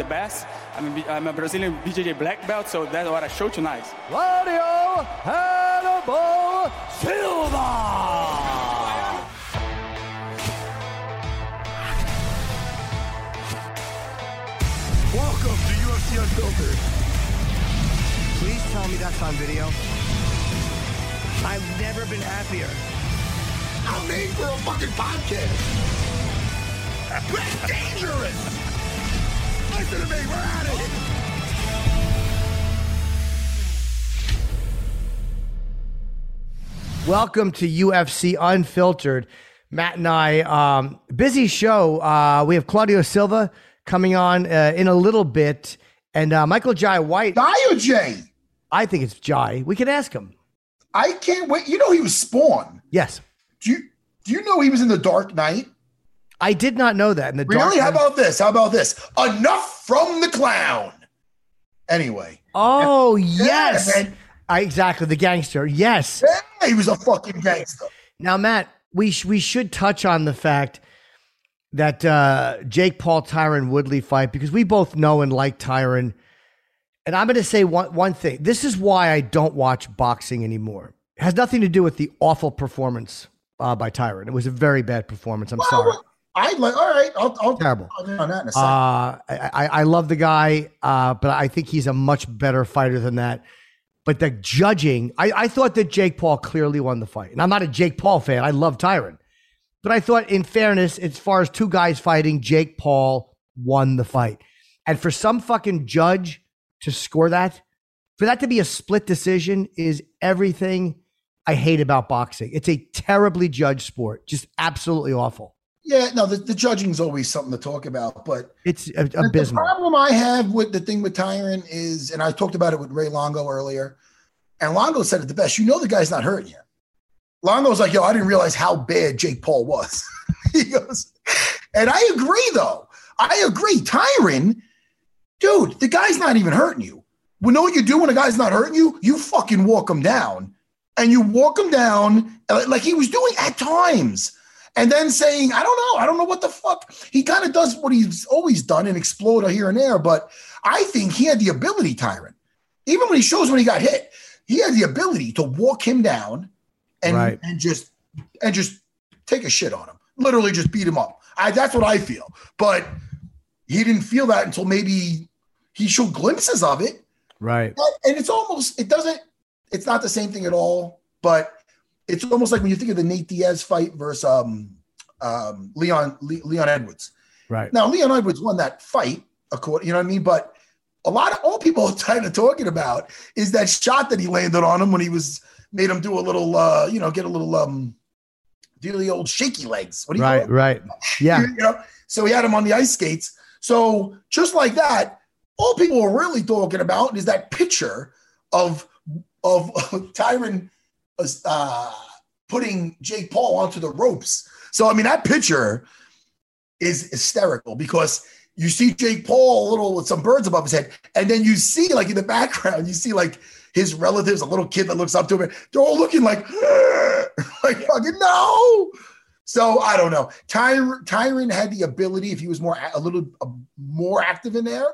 The best. I'm a, I'm a Brazilian BJJ black belt, so that's what I show tonight. Claudio Hannibal Silva. Welcome to UFC Unfiltered. Please tell me that's on video. I've never been happier. I'm made for a fucking podcast. That's dangerous. Listen to me. We're at it. Welcome to UFC Unfiltered. Matt and I, um, busy show. Uh, we have Claudio Silva coming on uh, in a little bit, and uh, Michael Jai White. Jai or Jay? I think it's Jai. We can ask him. I can't wait. You know he was Spawn. Yes, Do you do you know he was in the Dark Knight? I did not know that. In the Really? dark How about this? How about this? Enough from the clown. Anyway. Oh yes, man. I, exactly the gangster. Yes. Yeah, he was a fucking gangster. Now, Matt, we sh- we should touch on the fact that uh, Jake Paul Tyron Woodley fight because we both know and like Tyron. And I'm going to say one one thing. This is why I don't watch boxing anymore. It has nothing to do with the awful performance uh, by Tyron. It was a very bad performance. I'm Well, sorry. I like. All right, I'll, I'll Terrible. I'll get on that in a second. Uh, I, I, I love the guy, uh, but I think he's a much better fighter than that. But the judging, I, I thought that Jake Paul clearly won the fight. And I'm not a Jake Paul fan. I love Tyron. But I thought, in fairness, as far as two guys fighting, Jake Paul won the fight. And for some fucking judge to score that, for that to be a split decision, is everything I hate about boxing. It's a terribly judged sport, just absolutely awful. Yeah, no, the, the judging's always something to talk about, but It's a- The- The problem I have with the thing with Tyron is, and I talked about it with Ray Longo earlier, and Longo said it the best. You know, the guy's not hurting you. Longo's like, yo, I didn't realize how bad Jake Paul was. he goes, and I agree, though. I agree. Tyron, dude, the guy's not even hurting you. We know what you do when a guy's not hurting you? You fucking walk him down. And you walk him down like he was doing at times and then saying, I don't know, I don't know what the fuck. He kind of does what he's always done and explode here and there. But I think he had the ability, Tyron, even when he shows when he got hit, he had the ability to walk him down and Right. and just and just take a shit on him, literally just beat him up. I that's what I feel. But he didn't feel that until maybe he showed glimpses of it. Right. And it's almost, it doesn't, it's not the same thing at all, but it's almost like when you think of the Nate Diaz fight versus um, um, Leon Le- Leon Edwards. Right. Now, Leon Edwards won that fight, according, you know what I mean? But a lot of all people are kind of talking about is that shot that he landed on him when he was made him do a little, uh, you know, get a little, um, do the old shaky legs. What do you Right. Right. Yeah. You know, so he had him on the ice skates. So just like that, all people are really talking about is that picture of of Tyron uh, putting Jake Paul onto the ropes. So I mean, that picture is hysterical because you see Jake Paul a little with some birds above his head, and then you see like in the background, you see like his relatives, a little kid that looks up to him. They're all looking like, like fucking no. So I don't know. Tyron, Tyron had the ability, if he was more a little uh, more active in there,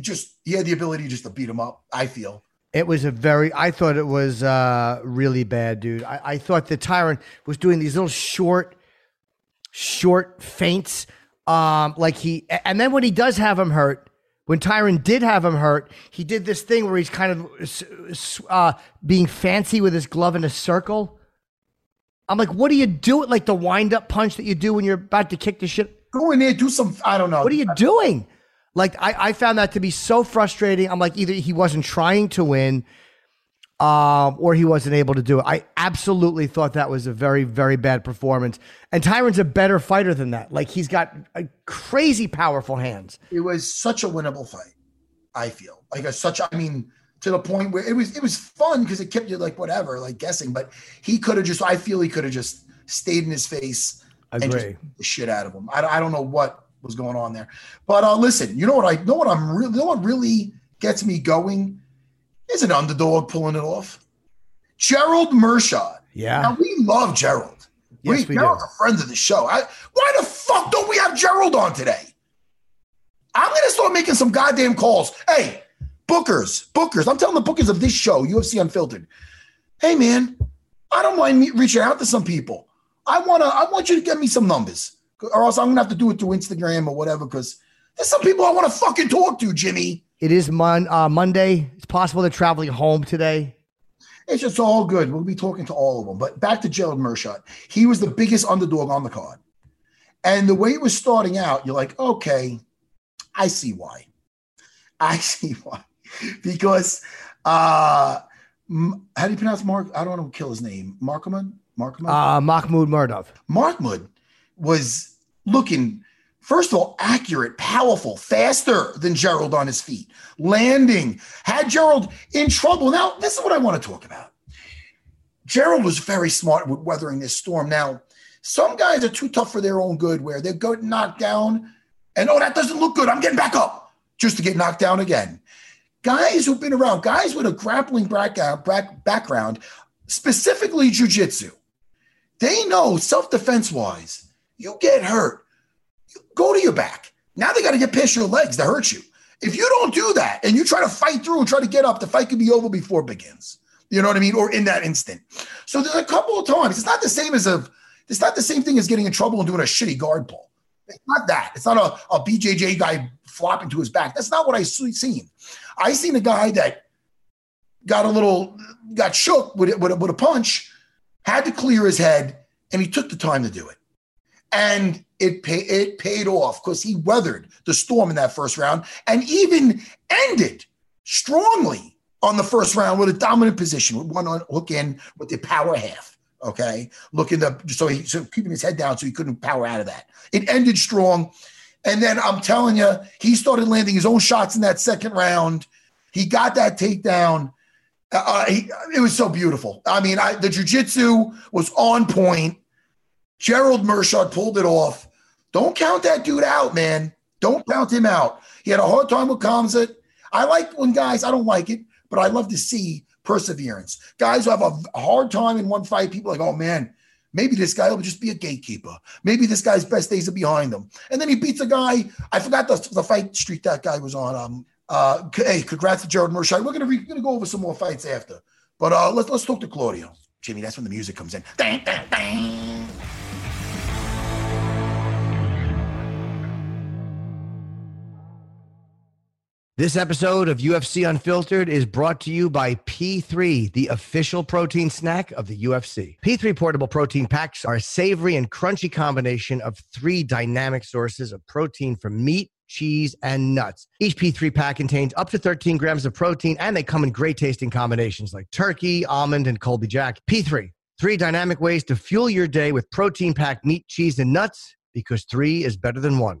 just he had the ability just to beat him up. I feel. It was a very. I thought it was uh, really bad, dude. I, I thought the Tyron was doing these little short, short feints. Um, like he, and then when he does have him hurt, when Tyron did have him hurt, he did this thing where he's kind of uh, being fancy with his glove in a circle. I'm like, what do you do? It like the wind up punch that you do when you're about to kick the shit. Go in there, do some. I don't know. What are you doing? Like I, I found that to be so frustrating. I'm like, either he wasn't trying to win, um, or he wasn't able to do it. I absolutely thought that was a very, very bad performance. And Tyron's a better fighter than that. Like he's got a crazy powerful hands. It was such a winnable fight. I feel like a such. I mean, to the point where it was it was fun because it kept you like whatever, like guessing. But he could have just. I feel he could have just stayed in his face Agree. and just the shit out of him. I, I don't know what was going on there. But uh, listen, you know what I know what I'm really you know what really gets me going is an underdog pulling it off. Gerald Meerschaert. Yeah. Now we love Gerald. Yes, we Gerald's do. a friend of the show. I, why the fuck don't we have Gerald on today? I'm gonna start making some goddamn calls. Hey, bookers, bookers. I'm telling the bookers of this show, UFC Unfiltered. Hey man, I don't mind me reaching out to some people. I wanna, I want you to get me some numbers or else I'm gonna have to do it through Instagram or whatever. Because there's some people I want to fucking talk to, Jimmy. It is mon- uh, Monday. It's possible they're traveling home today. It's just all good. We'll be talking to all of them. But back to Gerald Meerschaert. He was the biggest underdog on the card. And the way it was starting out, you're like, okay, I see why. I see why. because uh how do you pronounce Mark? I don't want to kill his name. Markman? Markman? Uh, Mahmoud Murdov. Markmud was looking, first of all, accurate, powerful, faster than Gerald on his feet, landing, had Gerald in trouble. Now, this is what I want to talk about. Gerald was very smart with weathering this storm. Now, some guys are too tough for their own good, where they go knocked down and, oh, that doesn't look good. I'm getting back up just to get knocked down again. Guys who've been around, guys with a grappling background, uh, background specifically jujitsu, they know self defense wise, you get hurt, go to your back. Now they got to get past your legs to hurt you. If you don't do that and you try to fight through and try to get up, the fight could be over before it begins. You know what I mean? Or in that instant. So there's a couple of times. It's not the same as a. It's not the same thing as getting in trouble and doing a shitty guard pull. It's not that. It's not a, a BJJ guy flopping to his back. That's not what I seen. I seen a guy that got a little got shook with with with a punch, had to clear his head, and he took the time to do it. And it pay, it paid off because he weathered the storm in that first round and even ended strongly on the first round with a dominant position with one on hook in with the power half. Okay, looking up so he so keeping his head down so he couldn't power out of that. It ended strong, and then I'm telling you, he started landing his own shots in that second round. He got that takedown. Uh, he, it was so beautiful. I mean, I, the jujitsu was on point. Gerald Meerschaert pulled it off. Don't count that dude out, man. Don't count him out. He had a hard time with Khamzat. I like when guys, I don't like it, but I love to see perseverance. Guys who have a, hard time in one fight, people like, oh man, maybe this guy will just be a gatekeeper. Maybe this guy's best days are behind him. And then he beats a guy. I forgot the, the fight street that guy was on. Um, uh, hey, congrats to Gerald Meerschaert. We're gonna re- gonna go over some more fights after, but uh, let's let's talk to Claudio. Jimmy, that's when the music comes in. Dang, dang, dang. This episode of UFC Unfiltered is brought to you by P3, the official protein snack of the UFC. P3 portable protein packs are a savory and crunchy combination of three dynamic sources of protein from meat, cheese, and nuts. Each P3 pack contains up to 13 grams of protein, and they come in great tasting combinations like turkey, almond, and Colby Jack. P3, three dynamic ways to fuel your day with protein packed meat, cheese, and nuts because three is better than one.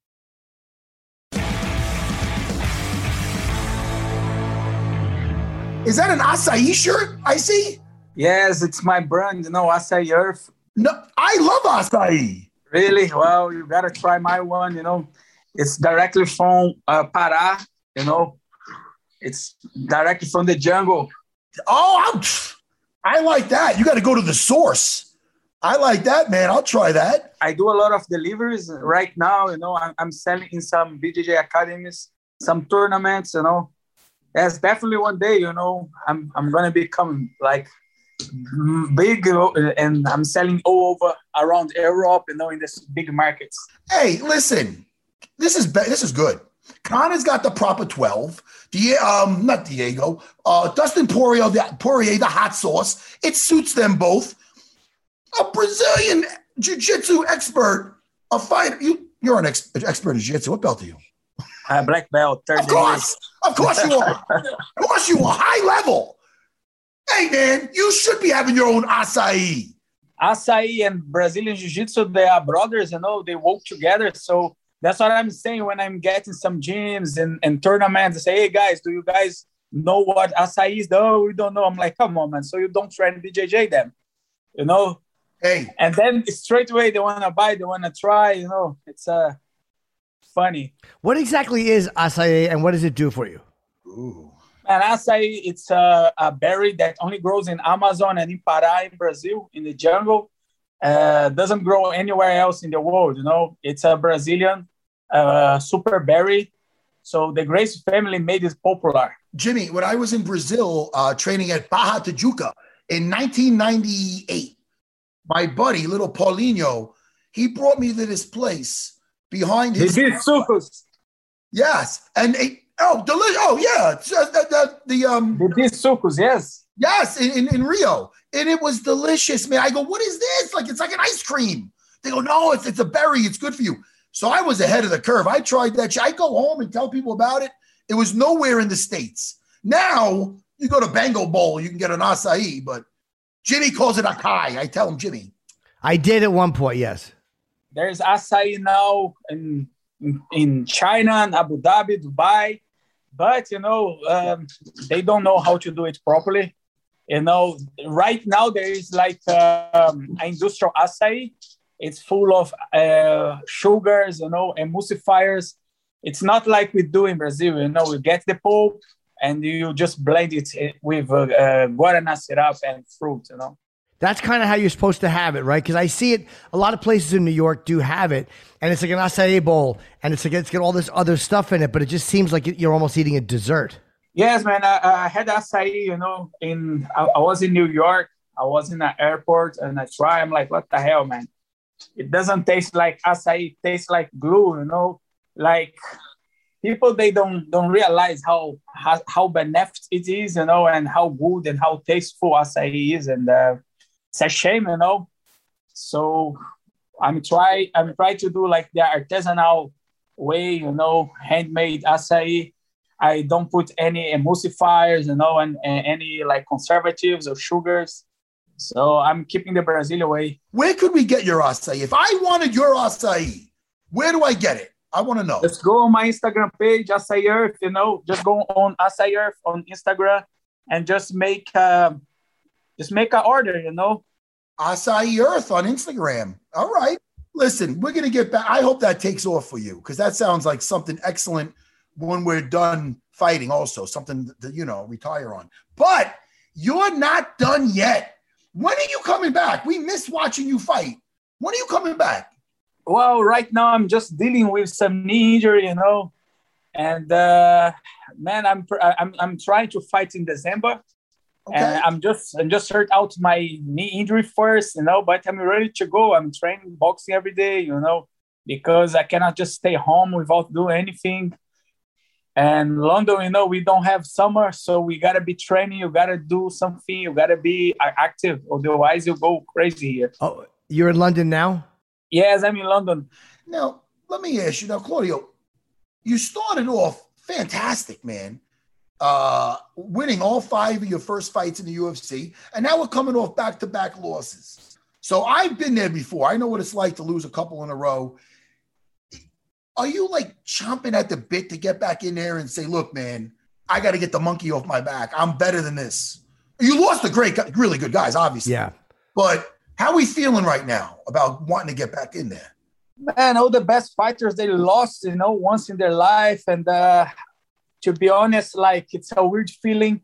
Is that an acai shirt I see? Yes, it's my brand, you know, Acai Earth. No, I love acai. Really? Well, you gotta try my one, you know. It's directly from uh, Pará, you know. It's directly from the jungle. Oh, I'm, I like that. You got to go to the source. I like that, man. I'll try that. I do a lot of deliveries right now, you know. I'm, I'm selling in some BJJ academies, some tournaments, you know. Yes, definitely one day, you know, I'm I'm gonna become like big and I'm selling all over around Europe, you know, in this big markets. Hey, listen, this is be- this is good. Conor's got the proper twelve. Die- um, not Diego. Uh, Dustin Poirier, the Poirier, the hot sauce. It suits them both. A Brazilian jiu-jitsu expert, a fighter. You you're an ex- expert in jiu-jitsu. What belt are you? Uh, black belt, third Of course, of course you are. of course you are. High level. Hey man, you should be having your own acai. Acai and Brazilian Jiu-Jitsu, they are brothers, you know, they work together. So that's what I'm saying when I'm getting some gyms and, and tournaments. I say, hey guys, do you guys know what acai is? No, we don't know. I'm like, come on, man. So you don't train BJJ them, you know? Hey, And then straight away they want to buy, they want to try, you know? It's uh, funny. What exactly is acai and what does it do for you? And acai, it's a, a berry that only grows in Amazon and in Pará in Brazil, in the jungle. Uh, doesn't grow anywhere else in the world. You know, it's a Brazilian uh, super berry. So the Gracie family made it popular. Jimmy, when I was in Brazil uh, training at Barra Tijuca in 1998, my buddy, little Paulinho, he brought me to this place behind They his. did sucos. Yes, and it, oh, delicious! Oh, yeah, it's, the, the, the um, They did sucos, yes. yes, in, in, in Rio, and it was delicious, man. I go, what is this? Like it's like an ice cream. They go, no, it's it's a berry. It's good for you. So I was ahead of the curve. I tried that. I go home and tell people about it. It was nowhere in the states. Now you go to Bango Bowl, you can get an acai, but Jimmy calls it acai. I tell him, Jimmy. I did at one point, yes. There's acai now in, in, in China and Abu Dhabi, Dubai. But, you know, um, they don't know how to do it properly. You know, right now there is like um, industrial acai. It's full of uh, sugars, you know, emulsifiers. It's not like we do in Brazil. You know, we get the pulp and you just blend it with uh, uh, guarana syrup and fruit. You know. That's kind of how you're supposed to have it, right? Because I see it. A lot of places in New York do have it, and it's like an acai bowl, and it's like it's got all this other stuff in it, but it just seems like you're almost eating a dessert. Yes, man. I, I had acai. You know, in I, I was in New York. I was in an airport, and I try. I'm like, what the hell, man? It doesn't taste like acai. It tastes like glue. You know, like people they don't don't realize how how, how beneficial it is. You know, and how good and how tasteful acai is, and uh, it's a shame. You know. So I'm try I'm trying to do like the artisanal way. You know, handmade acai. I don't put any emulsifiers, you know, and, and any like conservatives or sugars. So I'm keeping the Brazilian way. Where could we get your acai? If I wanted your acai, where do I get it? I want to know. Let's go on my Instagram page, Acai Earth, you know, just go on Acai Earth on Instagram and just make uh, just make an order, you know. Acai Earth on Instagram. All right. Listen, we're going to get back. I hope that takes off for you because that sounds like something excellent when we're done fighting, also something that, you know, retire on. But you're not done yet. When are you coming back? We miss watching you fight. When are you coming back? Well, right now I'm just dealing with some knee injury, you know, and uh, man, I'm I'm I'm trying to fight in December. Okay. And I'm just I'm just hurt out my knee injury first, you know, but I'm ready to go. I'm training boxing every day, you know. because I cannot just stay home without doing anything. And London, you know, we don't have summer, so we gotta be training. You gotta do something. You gotta be active, otherwise you go crazy here. Oh, you're in London now? Yes, I'm in London. Now, let me ask you now, Claudio. You started off fantastic, man. Uh, winning all five of your first fights in the UFC, and now we're coming off back-to-back losses. So I've been there before. I know what it's like to lose a couple in a row are you like chomping at the bit to get back in there and say, look, man, I got to get the monkey off my back. I'm better than this. You lost the great, really good guys, obviously. Yeah. But how are we feeling right now about wanting to get back in there? Man, all the best fighters they lost, you know, once in their life. And uh, to be honest, like it's a weird feeling.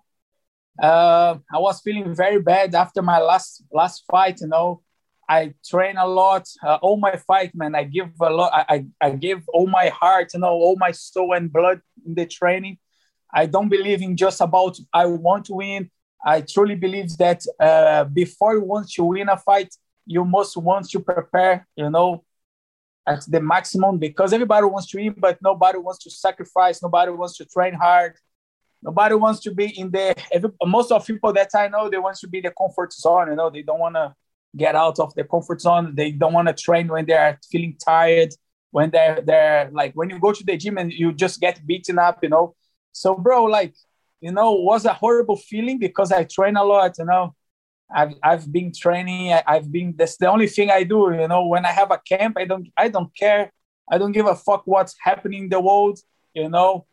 Uh, I was feeling very bad after my last last fight, you know. I train a lot. Uh, all my fight, man, I give a lot. I, I, I give all my heart, you know, all my soul and blood in the training. I don't believe in just about I want to win. I truly believe that uh, before you want to win a fight, you must want to prepare, you know, at the maximum because everybody wants to eat, but nobody wants to sacrifice. Nobody wants to train hard. Nobody wants to be in the. Every, most of people that I know, they want to be the comfort zone. You know, they don't want to get out of the comfort zone. They don't want to train when they're feeling tired, when they're they're like when you go to the gym and you just get beaten up, you know. So, bro, like, you know, was a horrible feeling because I train a lot, you know. I've I've been training. I, have been. That's the only thing I do. You know, when I have a camp, I don't I don't care. I don't give a fuck what's happening in the world. You know,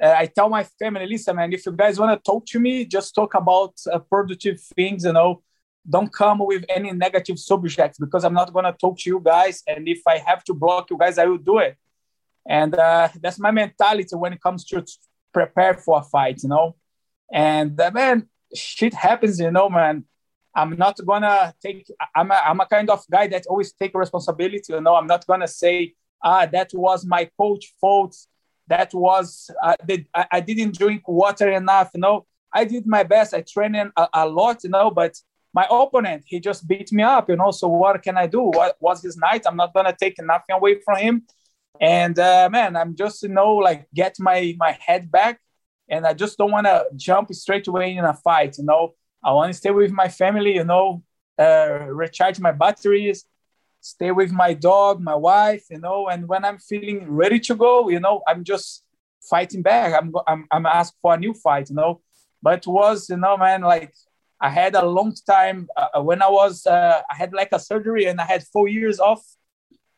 uh, I tell my family, listen, man, if you guys want to talk to me, just talk about uh, productive things. You know, don't come with any negative subjects because I'm not to talk to you guys. And if I have to block you guys, I will do it. And uh, that's my mentality when it comes to prepare for a fight, you know. And uh, man, shit happens, you know, man. I'm not gonna take. I'm a, I'm a kind of guy that always take responsibility. You know, I'm not gonna say, ah, that was my coach fault. That was uh, the, I, I didn't drink water enough. You know, I did my best. I trained a, a lot. You know, but my opponent he just beat me up you know so what can i do what was his night i'm not gonna take nothing away from him and uh, man i'm just you know like get my my head back and i just don't want to jump straight away in a fight you know i want to stay with my family you know uh, recharge my batteries stay with my dog my wife you know and when i'm feeling ready to go you know i'm just fighting back. I'm i'm, I'm asked for a new fight you know. But was you know man like I had a long time uh, uh, when I was uh, I had like a surgery and I had four years off,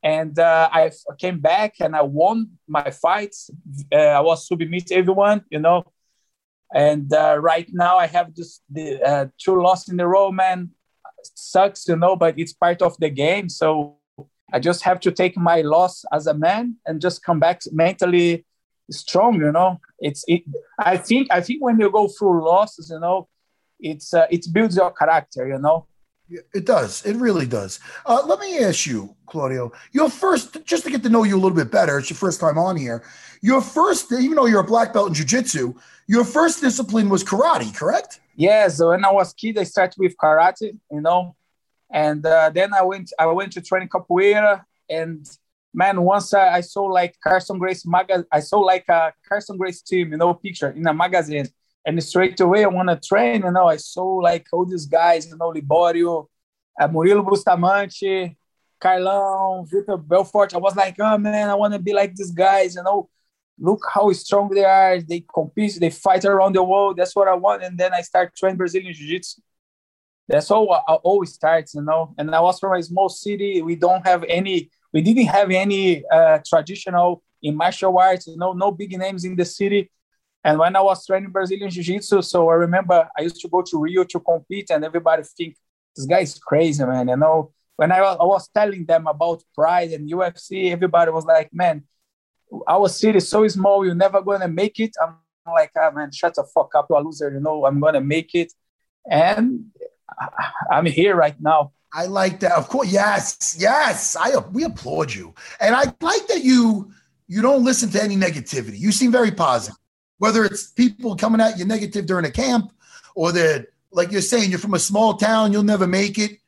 and uh, I came back and I won my fights. Uh, I was submit everyone, you know, and uh, right now I have just the two losses in a row, man. sucks, you know, but it's part of the game. So I just have to take my loss as a man and just come back mentally strong, you know. It's it. I think I think when you go through losses, you know it's uh, it builds your character you know it does. It really does. Uh, let me ask you claudio your first just to get to know you a little bit better it's your first time on here your first even though you're a black belt in jiu-jitsu your first discipline was karate correct? Yeah so when i was kid i started with karate you know and uh, then i went i went to training capoeira and man once I, I saw like Carlson Gracie magazine i saw like a Carlson Gracie team you know picture in a magazine and straight away, I want to train. You know, I saw like all these guys, you know, Liborio, uh, Murilo Bustamante, Carlão, Vitor Belfort. I was like, oh man, I want to be like these guys. You know, look how strong they are. They compete, they fight around the world. That's what I want. And then I start training Brazilian Jiu Jitsu. That's all I always starts, you know. And I was from a small city. We don't have any, we didn't have any uh, traditional in martial arts, you know, no big names in the city. And when I was training Brazilian Jiu Jitsu, so I remember I used to go to Rio to compete, and everybody think this guy is crazy, man. You know, when I, I was telling them about Pride and UFC, everybody was like, man, our city is so small, you're never gonna make it. I'm like, ah, man, shut the fuck up, you're a loser. You know, I'm gonna make it, and I'm here right now. I like that. Of course, yes, yes. I we applaud you, and I like that you you don't listen to any negativity. You seem very positive whether it's people coming at you negative during a camp or that, like you're saying, you're from a small town, you'll never make it.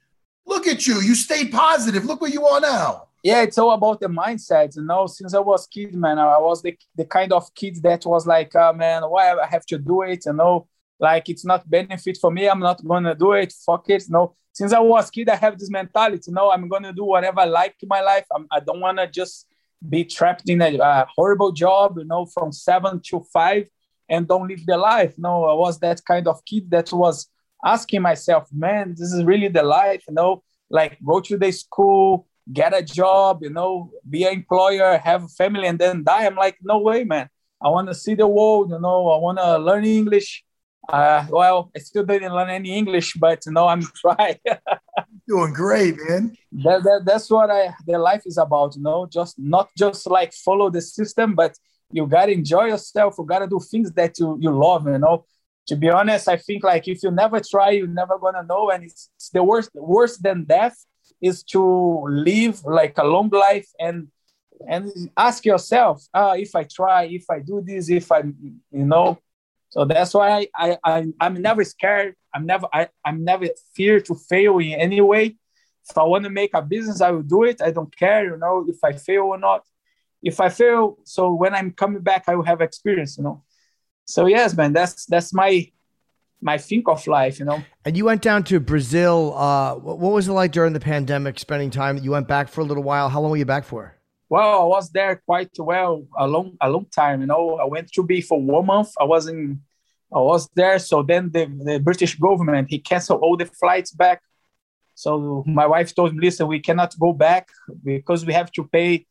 Look at you. You stayed positive. Look where you are now. yeah, it's all about the mindset. You know, since I was kid, man, I was the, the kind of kid that was like, oh, man, why I have to do it? You know, like it's not benefit for me. I'm not gonna do it. Fuck it. You know, since I was kid, I have this mentality. You know, I'm gonna do whatever I like in my life. I'm, I do not wanna just be trapped in a, a, horrible job. You know, from seven to five, and don't live the life. no, I was that kind of kid that was asking myself, man, this is really the life. You know, like go to the school, get a job. You know, be an employer, have a family, and then die. I'm like, no way, man. I want to see the world. You know, I want to learn English uh, well, I still didn't learn any English, but you know, I'm trying. Doing great, man. That, that, that's what I the life is about, you know, just not just like follow the system, but you gotta enjoy yourself. You gotta do things that you, you love, you know. To be honest, I think like if you never try, you're never gonna know. And it's, it's the worst worse than death is to live like a long life and and ask yourself, ah, if I try, if I do this, if I you know so that's why I, I, I am never scared. I'm never I, I'm never fear to fail in any way. If I want to make a business, I will do it. I don't care, you know, if I fail or not. If I fail, so when I'm coming back, I will have experience, you know. So yes, man, that's that's my my think of life, you know. And you went down to Brazil. Uh, what was it like during the pandemic? Spending time. You went back for a little while. How long were you back for? Well, I was there quite well a long a long time. You know, I went to be for one month. I was in, I was there. So then the, the British government he canceled all the flights back. So my wife told me, listen, we cannot go back because we have to pay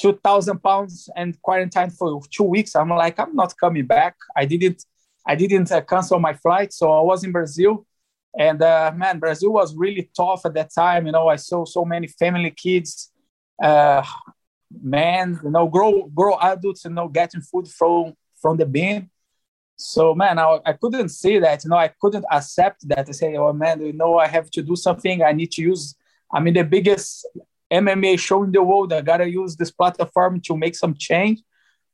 two thousand pounds and quarantine for two weeks. I'm like, I'm not coming back. I didn't, I didn't uh, cancel my flight. So I was in Brazil, and uh, man, Brazil was really tough at that time. You know, I saw so many family kids. Uh, men, you know, grow grow adults, you know, getting food from from the bin. So man, I, I couldn't see that, you know, I couldn't accept that. I say, oh man, you know, I have to do something. I need to use. I mean, the biggest MMA show in the world. I gotta use this platform to make some change.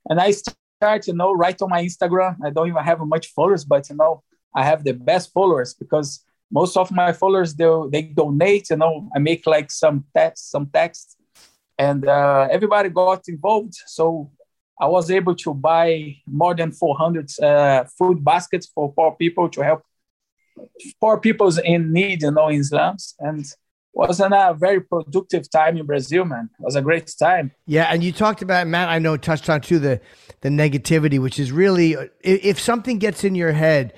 And I start, you know, right on my Instagram. I don't even have much followers, but you know, I have the best followers because most of my followers they they donate. You know, I make like some text, some text and uh, everybody got involved. So I was able to buy more than 400 uh, food baskets for poor people to help poor people in need, you know, in slums. And wasn't a very productive time in Brazil, man. It was a great time. Yeah, and you talked about Matt. I know touched on too the the negativity, which is really if something gets in your head.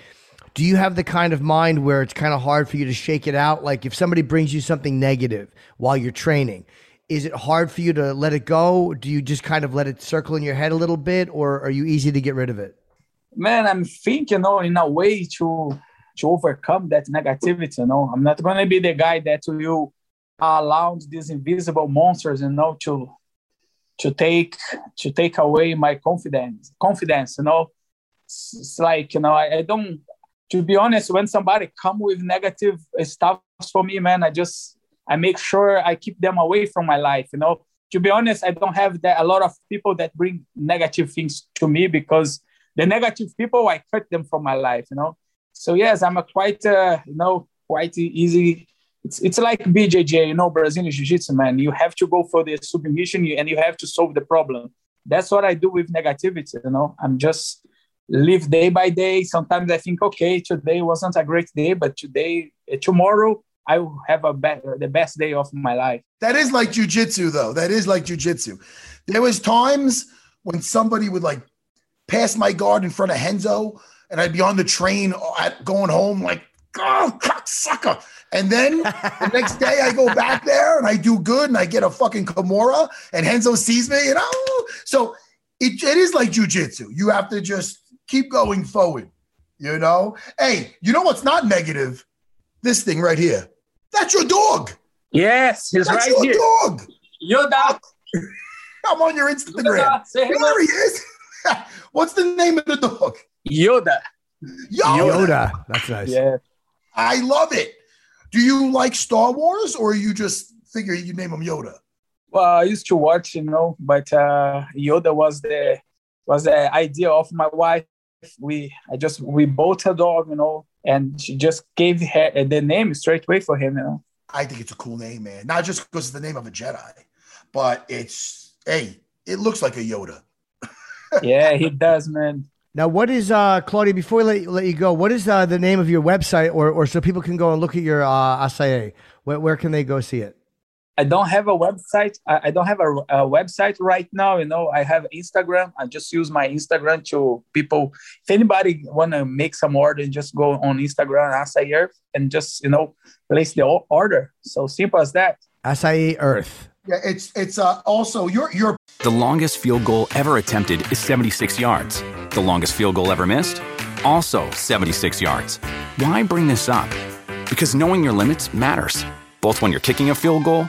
Do you have the kind of mind where it's kind of hard for you to shake it out? Like if somebody brings you something negative while you're training, is it hard for you to let it go? Do you just kind of let it circle in your head a little bit, or are you easy to get rid of it? Man, I'm thinking, you know, in a way to to overcome that negativity. You know, I'm not going to be the guy that will allow these invisible monsters, you know, to to take to take away my confidence. Confidence, you know, it's, it's like you know, I, I don't. To be honest, when somebody come with negative stuff for me, man, I just I make sure I keep them away from my life. You know, to be honest, I don't have that, a lot of people that bring negative things to me because the negative people I cut them from my life. You know, so yes, I'm a quite uh, you know quite easy. It's it's like BJJ, you know, Brazilian Jiu-Jitsu, man. You have to go for the submission and you have to solve the problem. That's what I do with negativity. You know, I'm just live day by day. Sometimes I think, okay, today wasn't a great day, but today, tomorrow, I will have a be- the best day of my life. That is like jujitsu, though. That is like jujitsu. There was times when somebody would like pass my guard in front of Renzo, and I'd be on the train at going home like, oh, sucker. And then the next day I go back there and I do good and I get a fucking Kimura and Renzo sees me, you know. So it, it is like jujitsu. You have to just keep going forward, you know. Hey, you know what's not negative? This thing right here. That's your dog. Yes, he's That's right your here. dog. Yoda. I'm on your Instagram. Yoda, say hello. There he is. What's the name of the dog? Yoda. Yoda. Yoda. That's nice. Yeah. I love it. Do you like Star Wars or you just figure you name him Yoda? Well, I used to watch, you know, but uh, Yoda was the was the idea of my wife. We I just we bought a dog, you know, and she just gave her the name straight away for him, you know. I think it's a cool name, man. Not just because it's the name of a Jedi, but it's hey, it looks like a Yoda. yeah, he does, man. Now, what is uh, Claudio? Before we let you, let you go, what is uh, the name of your website, or or so people can go and look at your uh, acai? Where, where can they go see it? I don't have a website. I, I don't have a, a, website right now. You know, I have Instagram. I just use my Instagram to people. If anybody want to make some order, just go on Instagram, Acai Earth, and just you know place the order. So simple as that. Acai Earth. Yeah, it's it's uh, also your your. The longest field goal ever attempted is 76 yards. The longest field goal ever missed, also 76 yards. Why bring this up? Because knowing your limits matters, both when you're kicking a field goal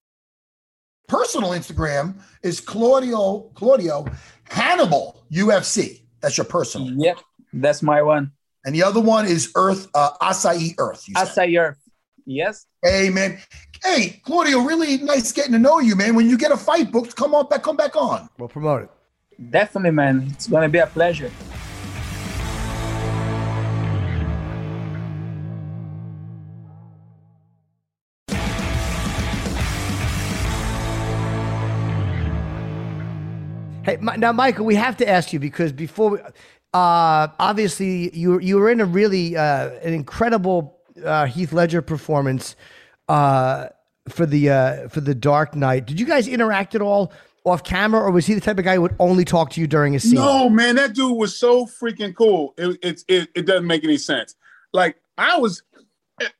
personal Instagram is Claudio Claudio Hannibal UFC. That's your personal. Yep, that's my one. And the other one is Earth uh, Acai Earth. Acai Earth. Yes. Hey man. Hey Claudio, really nice getting to know you, man. When you get a fight booked, come on back, come back on. We'll promote it. Definitely, man. It's gonna be a pleasure. Hey, now, Michael, we have to ask you because before, we, uh, obviously, you you were in a really uh, an incredible uh, Heath Ledger performance uh, for the uh, for the Dark Knight. Did you guys interact at all off camera, or was he the type of guy who would only talk to you during a scene? No, man, that dude was so freaking cool. It it it, it doesn't make any sense. Like I was,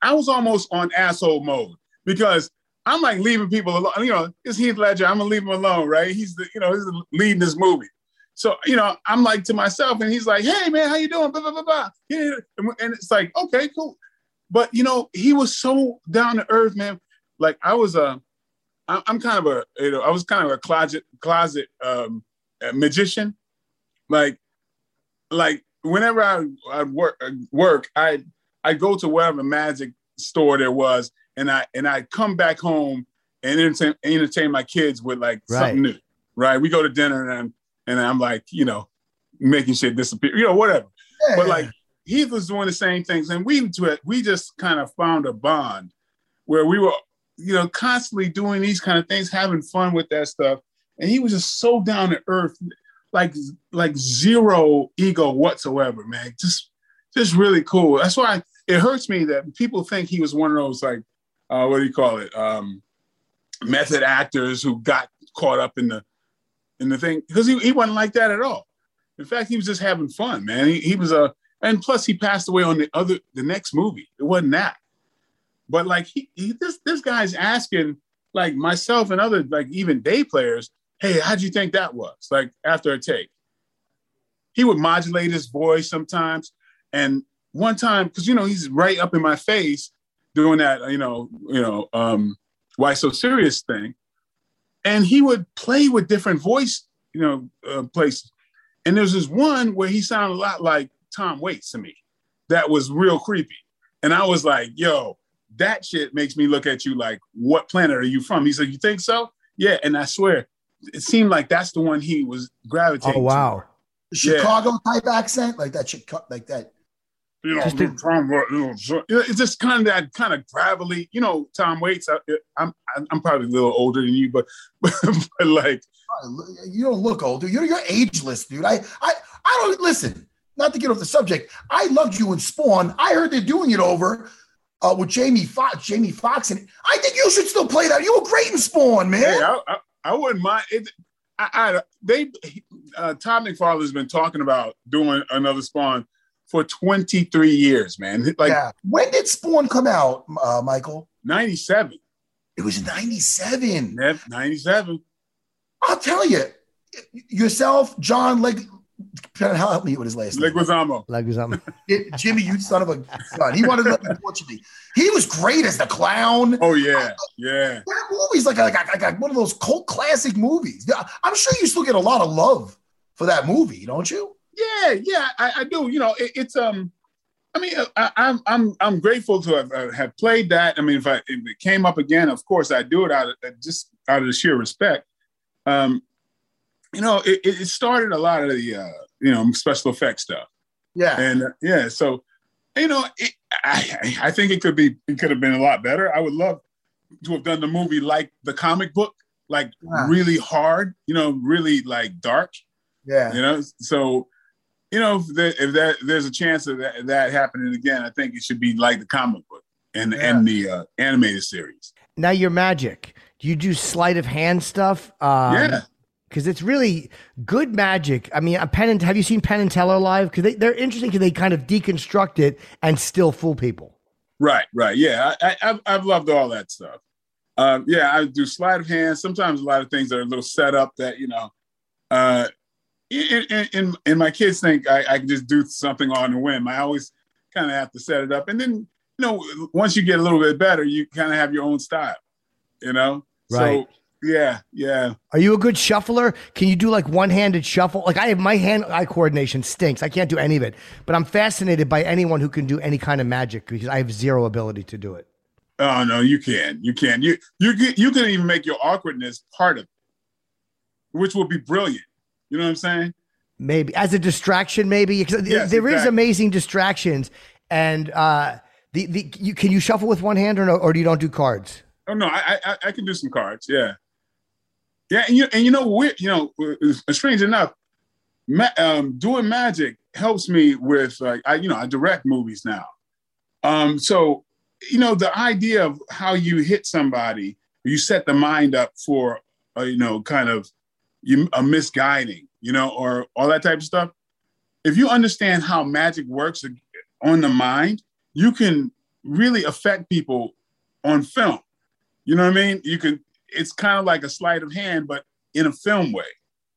I was almost on asshole mode because I'm like leaving people alone. You know, it's Heath Ledger. I'm gonna leave him alone, right? He's the, you know, he's leading this movie. So, you know, I'm like to myself, and he's like, "Hey, man, how you doing?" Blah blah blah blah. Yeah, and it's like, okay, cool. But you know, he was so down to earth, man. Like I was a, I'm kind of a, you know, I was kind of a closet closet um, magician. Like, like whenever I I work work, I I go to whatever magic store there was and I and I come back home and entertain, entertain my kids with like right. something new, right? We go to dinner and I'm, and I'm like, you know, making shit disappear, you know, whatever. Yeah. But like he was doing the same things, and we we just kind of found a bond where we were, you know, constantly doing these kind of things, having fun with that stuff, and he was just so down to earth, like like zero ego whatsoever, man. Just just really cool. That's why it hurts me that people think he was one of those like uh, what do you call it? Um, method actors who got caught up in the in the thing because he, he wasn't like that at all. In fact, he was just having fun, man. He, he was a and plus he passed away on the other the next movie. It wasn't that, but like he, he this this guy's asking like myself and other like even day players, hey, how'd you think that was? Like after a take, he would modulate his voice sometimes, and one time because you know he's right up in my face doing that, you know, you know, um, why so serious thing, and he would play with different voice, you know, uh, places. And there's this one where he sounded a lot like Tom Waits to me. That was real creepy, and I was like, "Yo, that shit makes me look at you like, what planet are you from?" He said, "You think so?" Yeah, and I swear, it seemed like that's the one he was gravitating. Oh wow, Chicago yeah. type accent, like that, like that you know, a, Tom, it's just kind of that kind of gravelly, you know, Tom Waits. I, am I'm, I'm probably a little older than you, but, but, but like, you don't look older. You're you're ageless, dude. I I I don't listen. Not to get off the subject. I loved you in Spawn. I heard they're doing it over uh, with Jamie Foxx. Jamie Foxx, and I think you should still play that. You were great in Spawn, man. Hey, I, I, I wouldn't mind. It, I, I they uh, Todd McFarlane's been talking about doing another Spawn for 23 years, man. Like yeah. When did Spawn come out, uh, Michael? 97. It was 97. Yep, 97. I'll tell you, yourself, John Leg. Help me with his last name. Leguizamo. Leguizamo. Jimmy, you son of a gun. He wanted to unfortunately. He was great as the clown. Oh yeah, yeah. That movie's like, like, like, like one of those cult classic movies. I'm sure you still get a lot of love for that movie, don't you? Yeah, yeah, I, I do. You know, it, it's um, I mean, I, am I'm, I'm I'm grateful to have, uh, have played that. I mean, if I if it came up again, of course I do it out of uh, just out of the sheer respect. Um, you know, it, it started a lot of the uh, you know special effects stuff. Yeah, and uh, yeah, so you know, it, I I think it could be it could have been a lot better. I would love to have done the movie like the comic book, like yeah. really hard, you know, really like dark. Yeah, you know, so you know, if, there, if that there's a chance of that, that happening again, I think it should be like the comic book and yeah. and the uh, animated series. Now your magic. Do you do sleight of hand stuff? Um, yeah because it's really good magic. I mean, Penn and, have you seen Penn and Teller live? Because they, they're interesting because they kind of deconstruct it and still fool people. Right, right. Yeah, I, have I've loved all that stuff. Um, yeah, I do sleight of hand. Sometimes a lot of things are a little set up that, you know, uh, in, in, in my kids think I, I, can just do something on the whim. I always kind of have to set it up. And then, you know, once you get a little bit better, you kind of have your own style, you know? Right. So yeah, yeah. Are you a good shuffler? Can you do like one-handed shuffle? Like I have my hand-eye coordination stinks. I can't do any of it. But I'm fascinated by anyone who can do any kind of magic because I have zero ability to do it. Oh no, you can. You can. You you you can even make your awkwardness part of it, which will be brilliant. You know what I'm saying? Maybe as a distraction, maybe yes, there exactly. is amazing distractions, and uh, the the you can you shuffle with one hand or no, or do you don't do cards? Oh no, I I, I can do some cards. Yeah. Yeah, and you and you know we you know strange enough, ma- um, doing magic helps me with like I you know I direct movies now, um, so you know the idea of how you hit somebody, you set the mind up for uh, you know kind of you a misguiding, you know, or all that type of stuff. If you understand how magic works on the mind, you can really affect people on film. You know what I mean? You can it's kind of like a sleight of hand, but in a film way.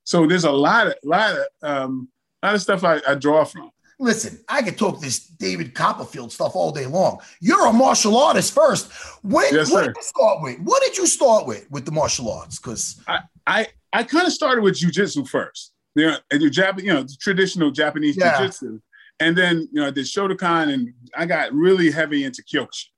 So there's a lot of lot of um, lot of stuff I, I draw from. Listen, I could talk this David Copperfield stuff all day long. You're a martial artist first. When yes, what did you start with? What did you start with with the martial arts? Because I I, I kind of started with jujitsu first. You know, and Jap- you know, traditional Japanese yeah. jujitsu. And then, you know, I did Shotokan and I got really heavy into Kyokushin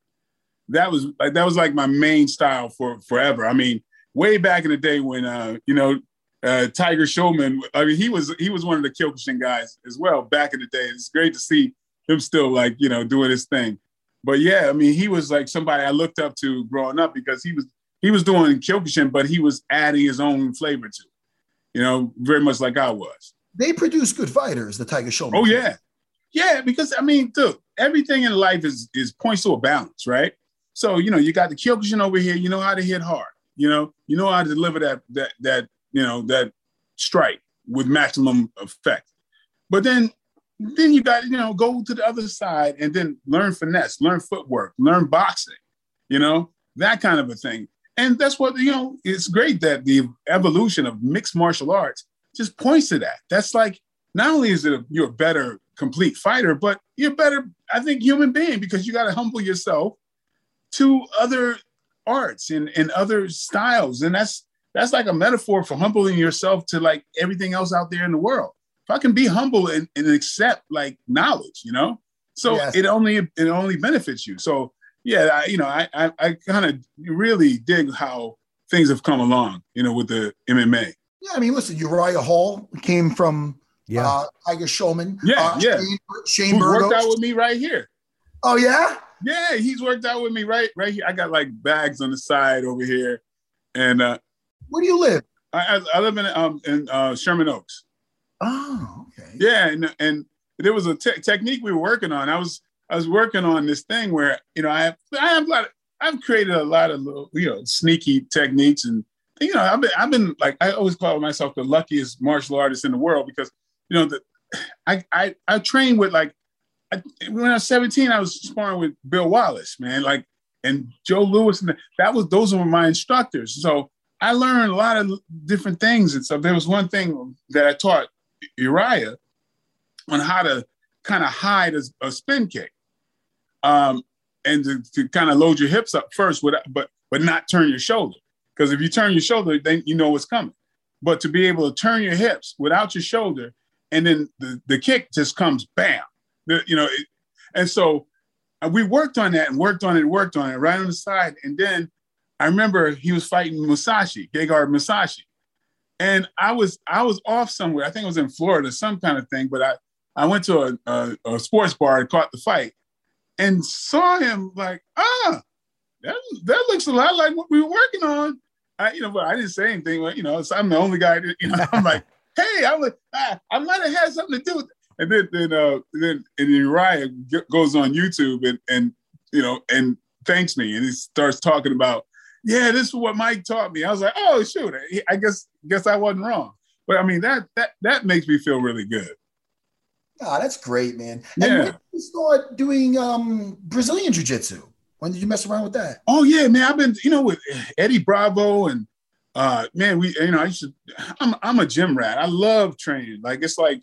that was like that was like my main style for forever. I mean, way back in the day when uh, you know uh, Tiger Schulmann. I mean, he was he was one of the Kyokushin guys as well back in the day. It's great to see him still like you know doing his thing. But yeah, I mean, he was like somebody I looked up to growing up because he was he was doing Kyokushin, but he was adding his own flavor to, it, you know, very much like I was. They produce good fighters, the Tiger Schulmann. Oh yeah, yeah. Because I mean, dude, everything in life is is points to a balance, right? So, you know, you got the Kyokushin over here, you know how to hit hard, you know, you know how to deliver that that that, you know, that strike with maximum effect. But then then you got, you know, go to the other side and then learn finesse, learn footwork, learn boxing, you know, that kind of a thing. And that's what, you know, it's great that the evolution of mixed martial arts just points to that. That's like, not only is it a, you're a better complete fighter, but you're better, I think, human being because you got to humble yourself to other arts and, and other styles. And that's that's like a metaphor for humbling yourself to like everything else out there in the world. If I can be humble and, and accept like knowledge, you know, so yes. it only it only benefits you. So yeah, I, you know, I I, I kind of really dig how things have come along, you know, with the MMA. Yeah, I mean, listen, Uriah Hall came from yeah. uh, Tiger Schulmann. Yeah, uh, yeah. Shane, Shane Who worked out with me right here. Oh yeah. Yeah, he's worked out with me right right here. I got like bags on the side over here, and uh, where do you live? I, I live in um in uh, Sherman Oaks. Oh, okay. Yeah, and and there was a te- technique we were working on. I was I was working on this thing where you know I have I have a lot of, I've created a lot of little you know sneaky techniques and you know I've been I've been like I always call myself the luckiest martial artist in the world because you know the I I I trained with like I, when I was 17, I was sparring with Bill Wallace, man, like, and Joe Lewis and that was those were my instructors. So I learned a lot of different things and stuff. There was one thing that I taught Uriah on how to kind of hide a, a spin kick, um, and to, to kind of load your hips up first, with, but but not turn your shoulder. Because if you turn your shoulder, then you know what's coming. But to be able to turn your hips without your shoulder, and then the, the kick just comes bam, the, you know. It, and so we worked on that and worked on it and worked on it right on the side. And then I remember he was fighting Mousasi, Gegard Mousasi. And I was I was off somewhere. I think it was in Florida, some kind of thing. But I I went to a, a, a sports bar and caught the fight, and saw him like ah, that that looks a lot like what we were working on. I you know, but I didn't say anything. But, you know, so I'm the only guy. That, you know, I'm like, hey, I was ah, I might have had something to do with. It. And then then uh then and Uriah goes on YouTube and and you know and thanks me and he starts talking about yeah, this is what Mike taught me. I was like, oh shoot, I guess guess I wasn't wrong. But I mean that that that makes me feel really good. Oh, that's great, man. Yeah. And when did you start doing um, Brazilian Jiu Jitsu? When did you mess around with that? Oh yeah, man. I've been, you know, with Eddie Bravo and uh man, we you know, I used to I'm I'm a gym rat. I love training. Like it's like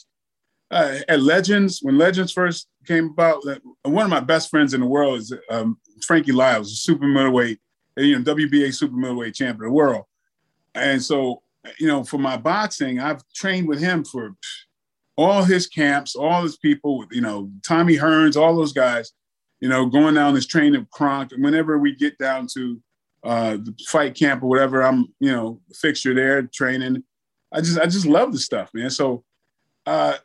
uh, at Legends, when Legends first came about, one of my best friends in the world is um, Frankie Liles, a super middleweight you know, WBA super middleweight champion of the world. And so, you know, for my boxing, I've trained with him for all his camps, all his people, you know, Tommy Hearns, all those guys, you know, going down this train of Kronk. Whenever we get down to uh, the fight camp or whatever, I'm, you know, fixture there training. I just, I just love the stuff, man. So, uh,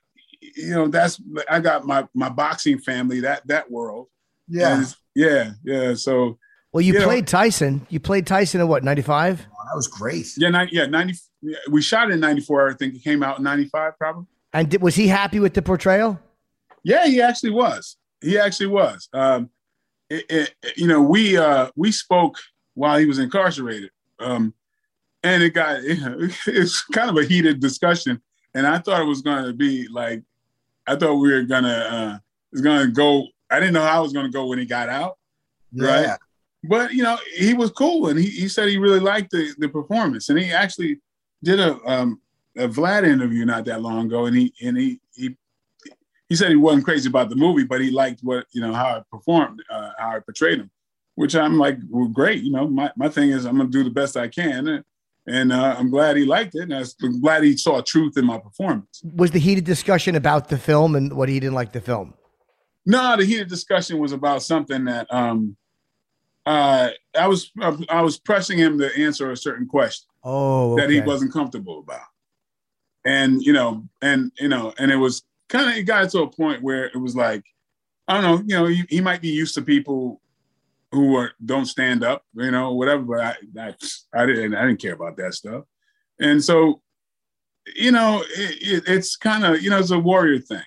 you know, that's, I got my, my boxing family, that, that world. Yeah. Yeah. Yeah. So, Well, you, You know- played Tyson. You played Tyson in what, 95? Oh, that was great. Yeah, 90, yeah, 90. yeah, We shot it in 94. I think it came out in 95, probably. And did, was he happy with the portrayal? Yeah, he actually was. He actually was. Um, it, it, you know, we uh, we spoke while he was incarcerated, um, and it got it's kind of a heated discussion. And I thought it was going to be like, I thought we were gonna uh, it was gonna go. I didn't know how it was gonna go when he got out. Right. But you know he was cool and he, he said he really liked the, the performance and he actually did a um a Vlad interview not that long ago and he and he he he said he wasn't crazy about the movie but he liked what you know how I performed uh, how I portrayed him which I'm like well great you know my, my thing is I'm gonna do the best I can and, and uh, I'm glad he liked it and I'm glad he saw truth in my performance Was the heated discussion about the film and what he didn't like the film? No, the heated discussion was about something that um, uh, I was I was pressing him to answer a certain question Oh, that he wasn't comfortable about, and you know, and you know, and it was kind of it got to a point where it was like, I don't know, you know, he, he might be used to people who are don't stand up, you know, whatever. But I, I, I didn't, I didn't care about that stuff, and so, you know, it, it, it's kind of, you know, it's a warrior thing.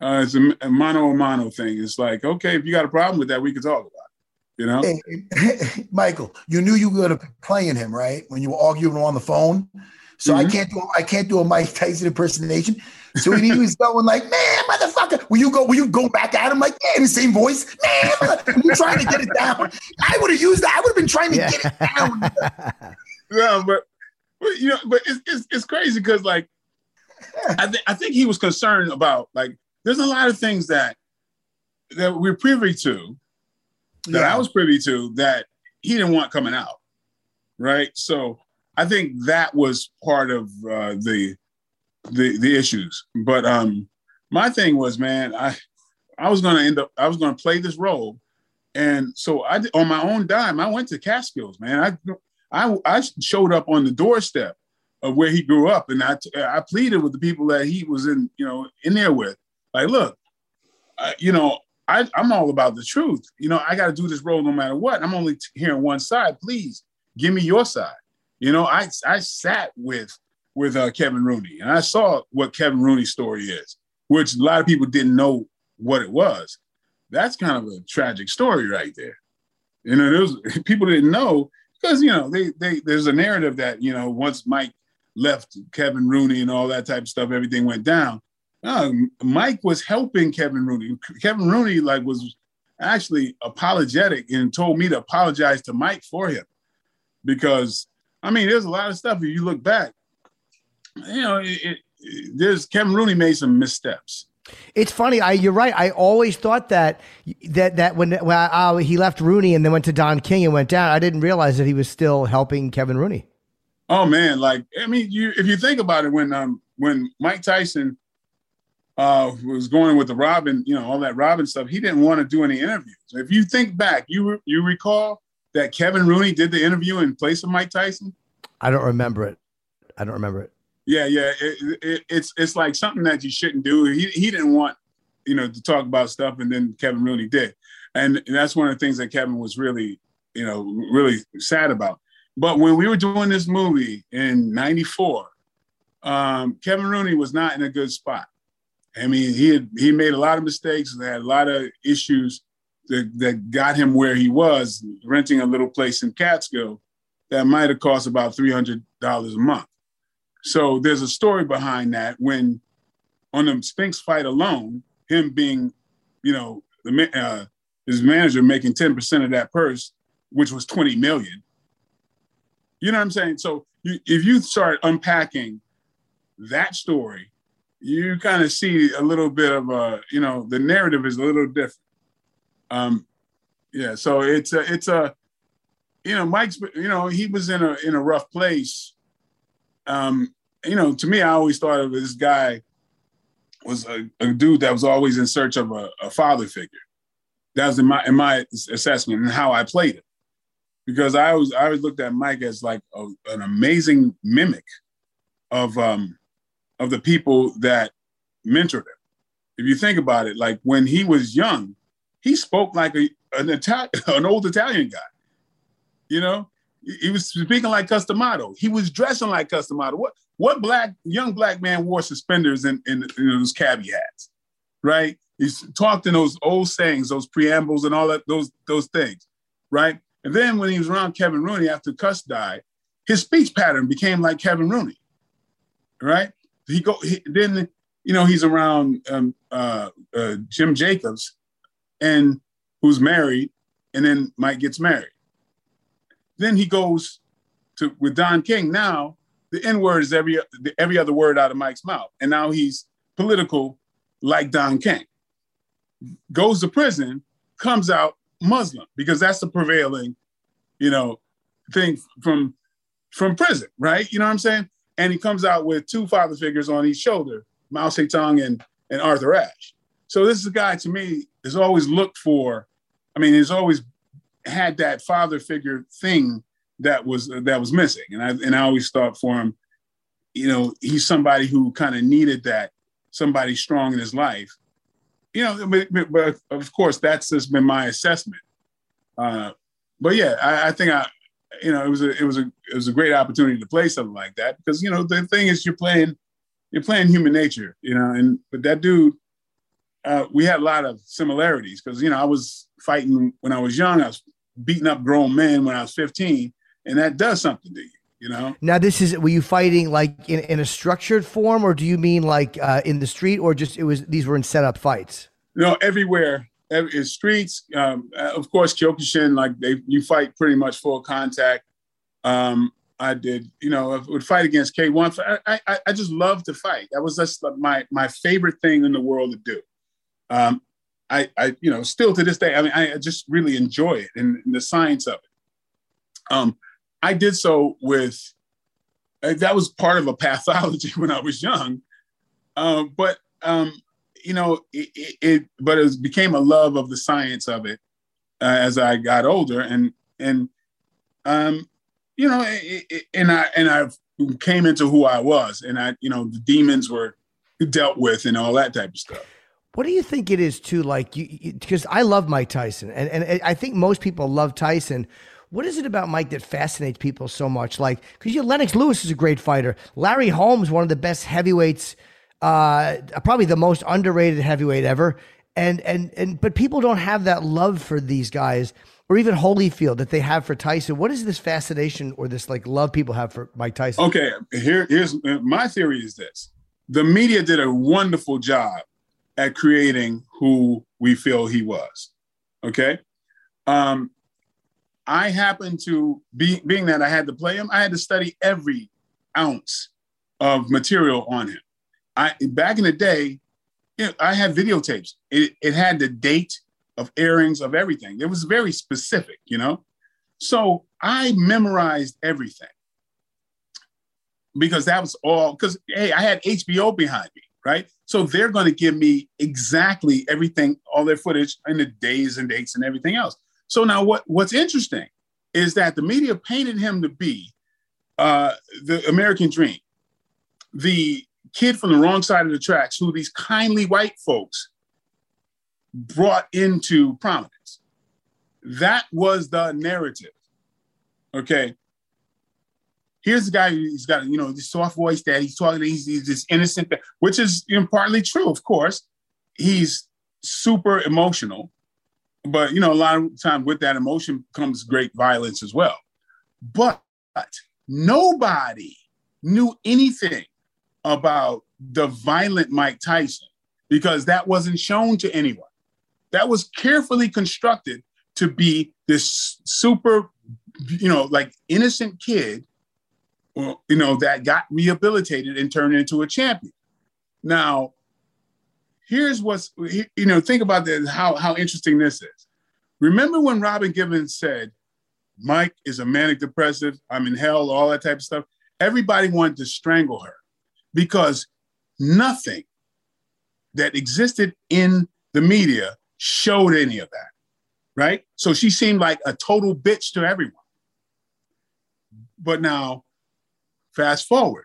Uh, it's a, a mano a mano thing. It's like, okay, if you got a problem with that, we can talk about it. You know? Hey, Michael, you knew you were going to be playing him, right? When you were arguing on the phone. So I Mhm. can't do I can't do a Mike Tyson impersonation. So he was going like, "Man, motherfucker, will you go? Will you go back at him like, yeah, in the same voice? Man, mother- you trying to get it down? I would have used that. I would have been trying to Yeah. get it down. Yeah, but, but you know, but it's it's, it's crazy because like I think I think he was concerned about like there's a lot of things that that we're privy to that Yeah. I was privy to that he didn't want coming out, right? So I think that was part of uh, the the the issues. But um, my thing was, man, I I was gonna end up I was gonna play this role, and so I did- on my own dime I went to Catskills, man. I I I showed up on the doorstep of where he grew up, and I I pleaded with the people that he was in you know in there with, like, look, I, you know. I, I'm all about the truth. You know, I got to do this role no matter what. I'm only hearing one side. Please give me your side. You know, I I sat with with uh, Kevin Rooney and I saw what Kevin Rooney's story is, which a lot of people didn't know what it was. That's kind of a tragic story right there. You know, there was, people didn't know because you know they they there's a narrative that you know once Mike left Kevin Rooney and all that type of stuff, everything went down. No, Mike was helping Kevin Rooney. Kevin Rooney like was actually apologetic and told me to apologize to Mike for him because I mean, there's a lot of stuff. If you look back, you know, it, it, there's Kevin Rooney made some missteps. It's funny. I you're right. I always thought that that that when well, uh, he left Rooney and then went to Don King and went down, I didn't realize that he was still helping Kevin Rooney. Oh man, like I mean, you if you think about it, when um when Mike Tyson uh was going with the Robin, you know, all that Robin stuff, he didn't want to do any interviews. If you think back, you you recall that Kevin Rooney did the interview in place of Mike Tyson? I don't remember it. I don't remember it. Yeah, yeah, it, it, it's it's like something that you shouldn't do. He he didn't want you know to talk about stuff, and then Kevin Rooney did, and, and that's one of the things that Kevin was really you know really sad about. But when we were doing this movie in '94, um, Kevin Rooney was not in a good spot. I mean, he had he made a lot of mistakes and had a lot of issues that, that got him where he was, renting a little place in Catskill that might have cost about three hundred dollars a month. So there's a story behind that. When on the Spinks fight alone, him being, you know, the uh, his manager making ten percent of that purse, which was twenty million. You know what I'm saying? So you, if you start unpacking that story, you kind of see a little bit of a, you know, the narrative is a little different. Um, yeah, so it's a, it's a, you know, Mike's, you know, he was in a in a rough place. Um, you know, to me, I always thought of this guy was a, a dude that was always in search of a, a, father figure. That was in my in my assessment and how I played it, because I always I always looked at Mike as like a, an amazing mimic of um of the people that mentored him. If you think about it, like when he was young, he spoke like a, an an old Italian guy. You know, he was speaking like Cus D'Amato. He was dressing like Cus D'Amato. What what black young black man wore suspenders and, and, and those cabbie hats, right? He's talked in those old sayings, those preambles, and all that those those things, right? And then when he was around Kevin Rooney after Cus died, his speech pattern became like Kevin Rooney, right? He go he, then you know he's around um, uh, uh, Jim Jacobs, and who's married, and then Mike gets married. Then he goes to with Don King. Now the N word is every every other word out of Mike's mouth, and now he's political like Don King. Goes to prison, comes out Muslim because that's the prevailing, you know, thing from from prison, right? You know what I'm saying? And he comes out with two father figures on each shoulder, Mao Zedong and and Arthur Ashe. So this is a guy to me has always looked for. I mean, he's always had that father figure thing that was that was missing, and I and I always thought for him, you know, he's somebody who kind of needed that somebody strong in his life. You know, but, but of course that's just been my assessment. Uh, but yeah, I, I think I, you know, it was a it was a it was a great opportunity to play something like that because you know the thing is you're playing you're playing human nature, you know, and but that dude uh, we had a lot of similarities because you know I was fighting when I was young. I was beating up grown men when I was 15, and that does something to you. You know. Now, this is were you fighting like in, in a structured form, or do you mean like uh, in the street, or just it was these were in set up fights? No, everywhere. Every, streets, um, uh, of course, Kyokushin, like they, you fight pretty much full contact. Um, I did, you know, I would fight against K1. I, I, I just love to fight. That was just my my favorite thing in the world to do. Um, I, I, you know, still to this day, I mean, I just really enjoy it and, and the science of it. Um, I did so with uh, that was part of a pathology when I was young, um, but um, you know, it, it, it, but it became a love of the science of it uh, as I got older, and and um, you know, it, and I and I came into who I was, and I, you know, the demons were dealt with and all that type of stuff. What do you think it is too? Like you, because I love Mike Tyson, and and I think most people love Tyson. What is it about Mike that fascinates people so much? Like, because you Lennox Lewis is a great fighter. Larry Holmes, one of the best heavyweights, uh, probably the most underrated heavyweight ever. And and and but people don't have that love for these guys, or even Holyfield that they have for Tyson. What is this fascination or this like love people have for Mike Tyson? Okay, here here's my theory is this: the media did a wonderful job at creating who we feel he was. Okay. Um, I happened to be being that I had to play him, I had to study every ounce of material on him. I back in the day, you know, I had videotapes. It, it had the date of airings of everything. It was very specific, you know. So I memorized everything because that was all. Because hey, I had HBO behind me, right? So they're going to give me exactly everything, all their footage and the days and dates and everything else. So now, what what's interesting is that the media painted him to be uh, the American dream, the kid from the wrong side of the tracks, who these kindly white folks brought into prominence. That was the narrative. Okay. Here's the guy he's got, you know, this soft voice that he's talking, he's, he's this innocent, which is you know, partly true, of course. He's super emotional, but you know, a lot of time with that emotion comes great violence as well. But nobody knew anything about the violent Mike Tyson because that wasn't shown to anyone. That was carefully constructed to be this super, you know, like innocent kid, you know, that got rehabilitated and turned into a champion. Now, here's what's, you know, think about this, how, how interesting this is. Remember when Robin Givens said, Mike is a manic depressive, I'm in hell, all that type of stuff? Everybody wanted to strangle her because nothing that existed in the media showed any of that, right? So she seemed like a total bitch to everyone. But now, fast forward,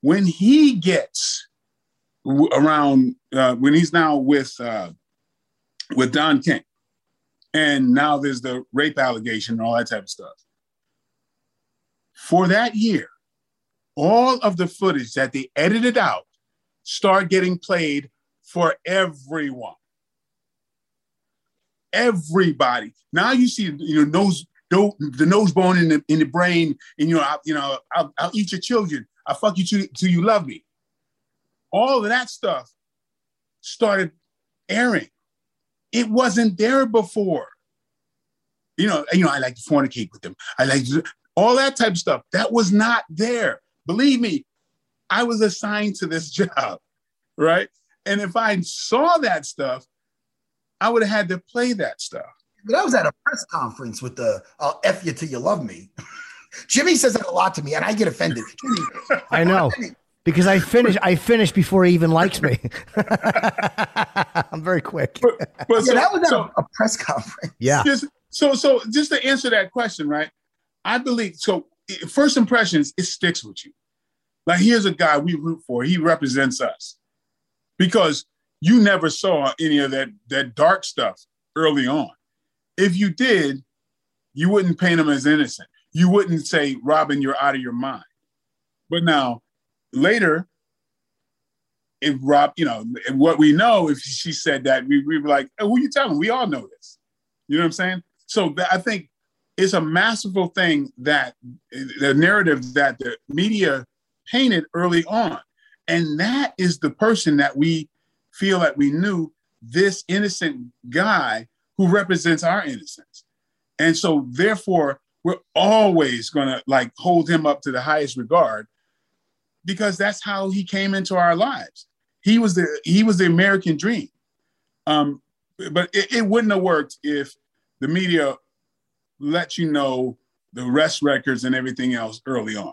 when he gets around, uh, when he's now with uh, with Don King, and now there's the rape allegation and all that type of stuff. For that year, all of the footage that they edited out start getting played for everyone. Everybody. Now you see, you know, nose, the nose bone in the in the brain, and you know, I, you know, I'll, I'll eat your children. I fuck you till, till you love me. All of that stuff started airing. It wasn't there before. You know, you know, I like to fornicate with them. I like to, all that type of stuff. That was not there. Believe me, I was assigned to this job, right? And if I saw that stuff, I would have had to play that stuff. But I was at a press conference with the "I'll f you till you love me." Jimmy says that a lot to me, and I get offended. Jimmy, I know because I finish. I finish before he even likes me. I'm very quick. But, but yeah, so, that was at so, a, a press conference. Yeah. just, so so just to answer that question, right? I believe so. First impressions, it sticks with you. Like here's a guy we root for. He represents us because you never saw any of that that dark stuff early on. If you did, you wouldn't paint him as innocent. You wouldn't say, Robin, you're out of your mind. But now, later, if Rob, you know, what we know, if she said that, we, we were like, hey, who you telling? We all know this. You know what I'm saying? So I think it's a masterful thing that the narrative that the media painted early on. And that is the person that we feel that we knew this innocent guy who represents our innocence. And so therefore, we're always gonna like hold him up to the highest regard because that's how he came into our lives. He was the he was the American dream. Um, but it, it wouldn't have worked if the media let you know the rest records and everything else early on.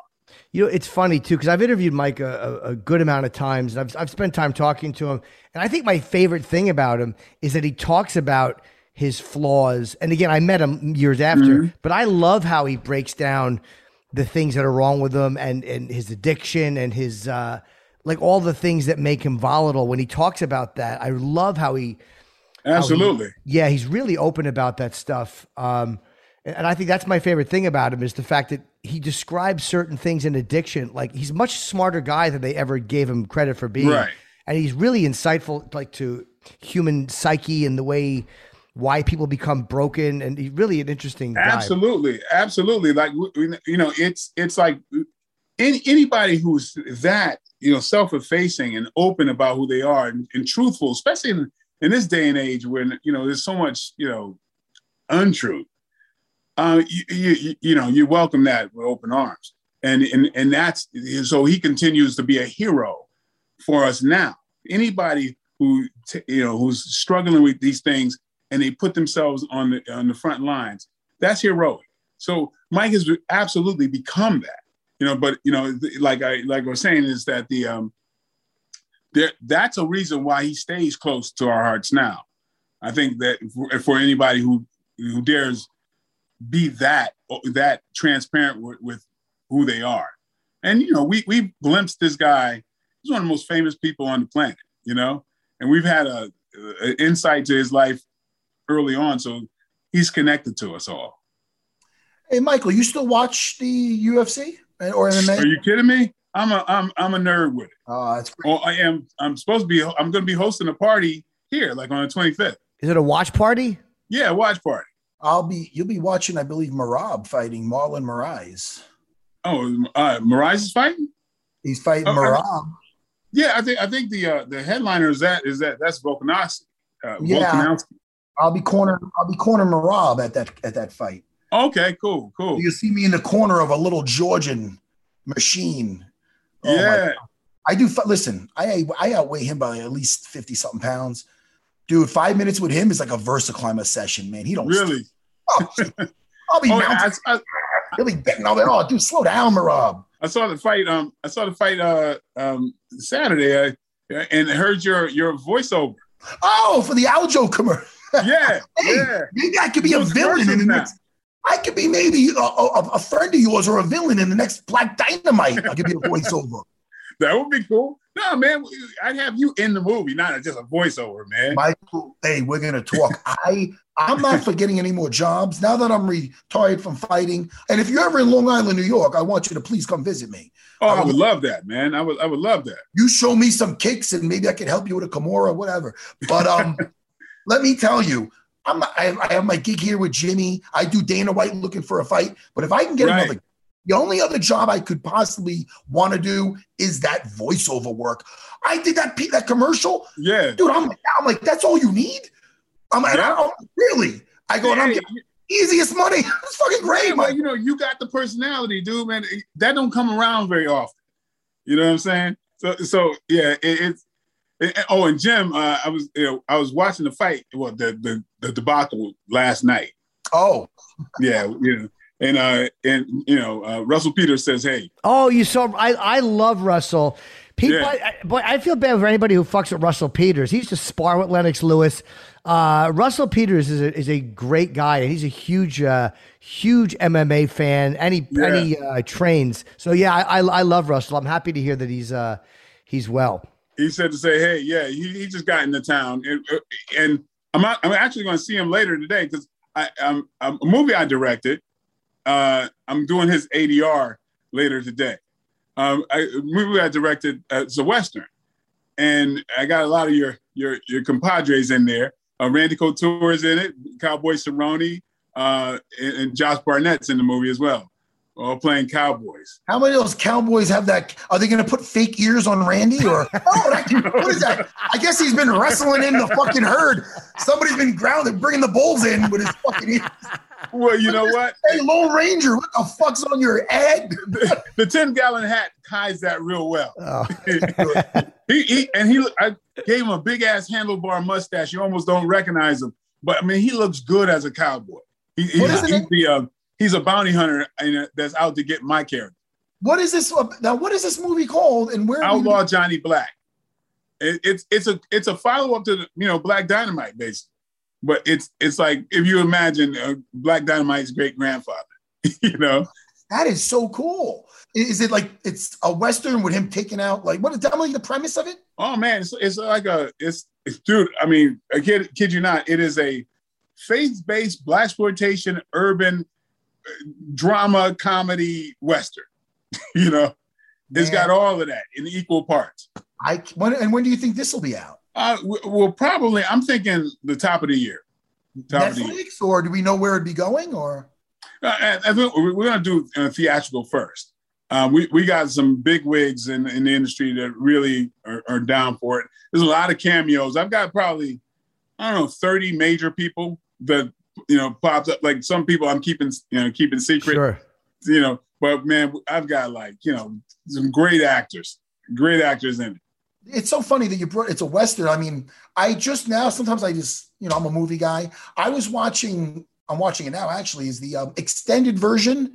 You know, it's funny too because I've interviewed Mike a, a, good amount of times, and I've I've spent time talking to him. And I think my favorite thing about him is that he talks about his flaws. And again, I met him years after, mm-hmm. but I love how he breaks down the things that are wrong with him and and his addiction and his uh, like all the things that make him volatile. When he talks about that, I love how he absolutely how he, yeah he's really open about that stuff. Um, and I think that's my favorite thing about him is the fact that he describes certain things in addiction. Like he's a much smarter guy than they ever gave him credit for being. Right. And he's really insightful, like to human psyche and the way why people become broken. And he's really an interesting guy. Absolutely, absolutely. Like you know, it's it's like any, anybody who's that you know, self-effacing and open about who they are and, and truthful, especially in, in this day and age when you know there's so much you know untruth. Uh, you, you, you know, you welcome that with open arms, and and and that's so he continues to be a hero for us now. Anybody who t- you know who's struggling with these things and they put themselves on the on the front lines, that's heroic. So Mike has absolutely become that you know but you know like i like i was saying is that the um there that's a reason why he stays close to our hearts now i think that for, for anybody who who dares be that that transparent with, with who they are and you know we we glimpsed this guy he's one of the most famous people on the planet you know and we've had a, a insight to his life early on so he's connected to us all hey michael you still watch the ufc or MMA? Are you kidding me? I'm a I'm I'm a nerd with it. Oh, that's great. Well, I am. I'm supposed to be. I'm going to be hosting a party here, like on the 25th. Is it a watch party? Yeah, watch party. I'll be. You'll be watching, I believe, Merab fighting Marlon Moraes. Oh, uh, Moraes is fighting. He's fighting Oh, I- Merab. Yeah, I think I think the uh, the headliner is that is that that's Volkanovski. Uh, Yeah. Volkanovski. I'll be corner. I'll be corner Merab at that at that fight. Okay, cool, cool. You'll see me in the corner of a little Georgian machine. Oh, yeah, I do. Listen, I I outweigh him by at least fifty something pounds, dude. Five minutes with him is like a VersaClimber session, man. He don't really. Oh, I'll be Oh, mounting. I, I, He'll be betting all that. Oh, dude, slow down, Merab. I saw the fight. Um, I saw the fight. Uh, um, Saturday. Uh, and heard your your voiceover. Oh, for the Aljo commercial. Yeah, Hey, yeah. maybe I could be a villain in the now. next. I could be maybe a, a, a friend of yours or a villain in the next Black Dynamite. I could be a voiceover. That would be cool. No, man, I'd have you in the movie, not just a voiceover, man. Michael, hey, we're gonna talk. I I'm not forgetting any more jobs now that I'm retired from fighting. And if you're ever in Long Island, New York, I want you to please come visit me. Oh, I would love that, man. I would, I would love that. You show me some kicks, and maybe I can help you with a Kimura, whatever. But um, let me tell you, I'm I, I have my gig here with Jimmy. I do Dana White looking for a fight. But if I can get Right. another, the only other job I could possibly want to do is that voiceover work. I did that that commercial, Yeah, dude. I'm I'm like, that's all you need. I'm like, Yeah. I'm- really. I go, and I'm Yeah, getting easiest money. it's fucking great, yeah, man. but you know, you got the personality, dude, man. That don't come around very often. You know what I'm saying? So, so yeah, it's. it- oh, and Jim, uh, I was, you know, I was watching the fight, well, the the, the debacle last night. Oh, Yeah, you know, and uh, and you know, uh, Russell Peters says, "Hey, Oh, you saw. I I love Russell. People, Yeah. I, I- boy, I feel bad for anybody who fucks with Russell Peters. He used to spar with Lennox Lewis. Uh, Russell Peters is a, is a great guy, and he's a huge, uh, huge MMA fan, and he and he uh, trains. So yeah, I, I I love Russell. I'm happy to hear that he's uh he's well. he said to say, hey, yeah, he, he just got into town, and, uh, and I'm not, I'm actually going to see him later today because I um, a movie I directed. Uh, I'm doing his ADR later today. Um, I, a movie I directed uh, it's a western, and I got a lot of your your your compadres in there. Uh, Randy Couture is in it, Cowboy Cerrone, uh, and, and Josh Barnett's in the movie as well, all playing cowboys. How many of those cowboys have that? Are they going to put fake ears on Randy or oh, that, what is that? I guess he's been wrestling in the fucking herd. Somebody's been grounded, bringing the bulls in with his fucking ears. Well, you know what? Hey, Lone Ranger, what the fuck's on your head? the 10 gallon hat ties that real well. Oh. he, he and he I gave him a big ass handlebar mustache. You almost don't recognize him. But I mean, he looks good as a cowboy. He, he- What is he's, the, uh, he's a bounty hunter and uh, that's out to get my character. What is this? Now, what is this movie called? And where? are we- Outlaw Johnny Black. It, it's it's a it's a follow up to the, you know Black Dynamite basically, but it's it's like if you imagine uh, Black Dynamite's great grandfather, you know. That is so cool. Is it like it's a western with him taking out like what is Tell me the premise of it. Oh man, it's, it's like a it's, it's dude. I mean, I kid kid you not. It is a faith based black exploitation urban uh, drama comedy western. you know, it's got all of that in equal parts. I when and when do you think this will be out? Uh, w- well, probably I'm thinking the top of the year. Top of the year. Or do we know where it'd be going? Or Uh, I, I think we're we're gonna do uh, theatrical first, um, we we got some big wigs in in the industry that really are, are down for it. There's a lot of cameos. I've got probably I don't know 30 major people that you know pops up. Like some people I'm keeping you know keeping secret. Sure. You know, but man, I've got like you know some great actors, great actors in it. It's so funny that you brought it's a western. I mean, I just now sometimes I just you know I'm a movie guy. I was watching. I'm watching it now. Actually, is the um, extended version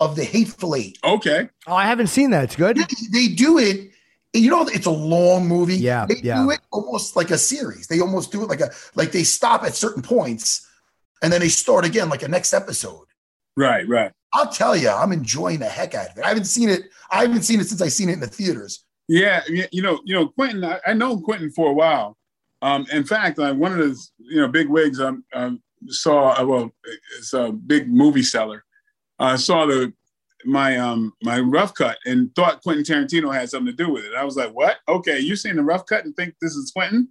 of the Hateful Eight. Okay. Oh, I haven't seen that. It's good. They, they do it. You know, it's a long movie. Yeah, they yeah. do it almost like a series. They almost do it like a like they stop at certain points, and then they start again like a next episode. Right, right. I'll tell you, I'm enjoying the heck out of it. I haven't seen it. I haven't seen it since I seen it in the theaters. Yeah, you know, you know, Quentin. I, I know Quentin for a while. Um, in fact, like one of the you know big wigs um, um saw uh, well, it's a big movie seller. I uh, saw the my um my rough cut and thought Quentin Tarantino had something to do with it. I was like, what? Okay, you seen the rough cut and think this is Quentin?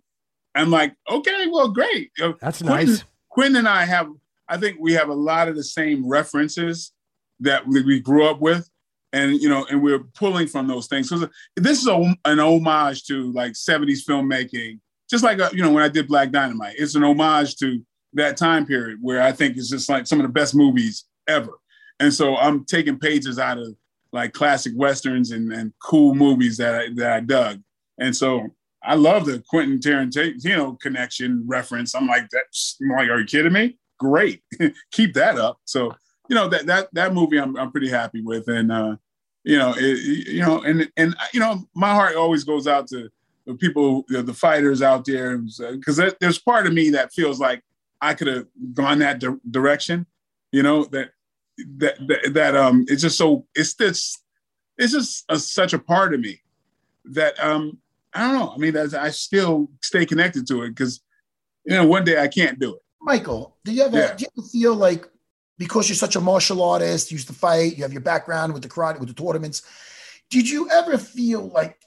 I'm like, okay, well, great. That's Quentin, nice. Quentin and I have, I think we have a lot of the same references that we, we grew up with, and you know, and we're pulling from those things. So this is a, an homage to like '70s filmmaking, just like uh, you know when I did Black Dynamite. It's an homage to that time period where I think it's just like some of the best movies ever. And so I'm taking pages out of like classic westerns and, and cool movies that I, that I dug. And so I love the Quentin Tarantino connection reference. I'm like, that's I'm like, are you kidding me? Great, keep that up. So you know that that that movie I'm I'm pretty happy with, and uh, you know it, you know and and you know my heart always goes out to the people, the, the fighters out there, because there's part of me that feels like I could have gone that di- direction. You know that that that, that um it's just so it's this it's just a, such a part of me that um I don't know. I mean, that's, I still stay connected to it because you know one day I can't do it. Michael, do you ever Yeah. do you ever feel like because you're such a martial artist, you used to fight, you have your background with the karate, with the tournaments, did you ever feel like,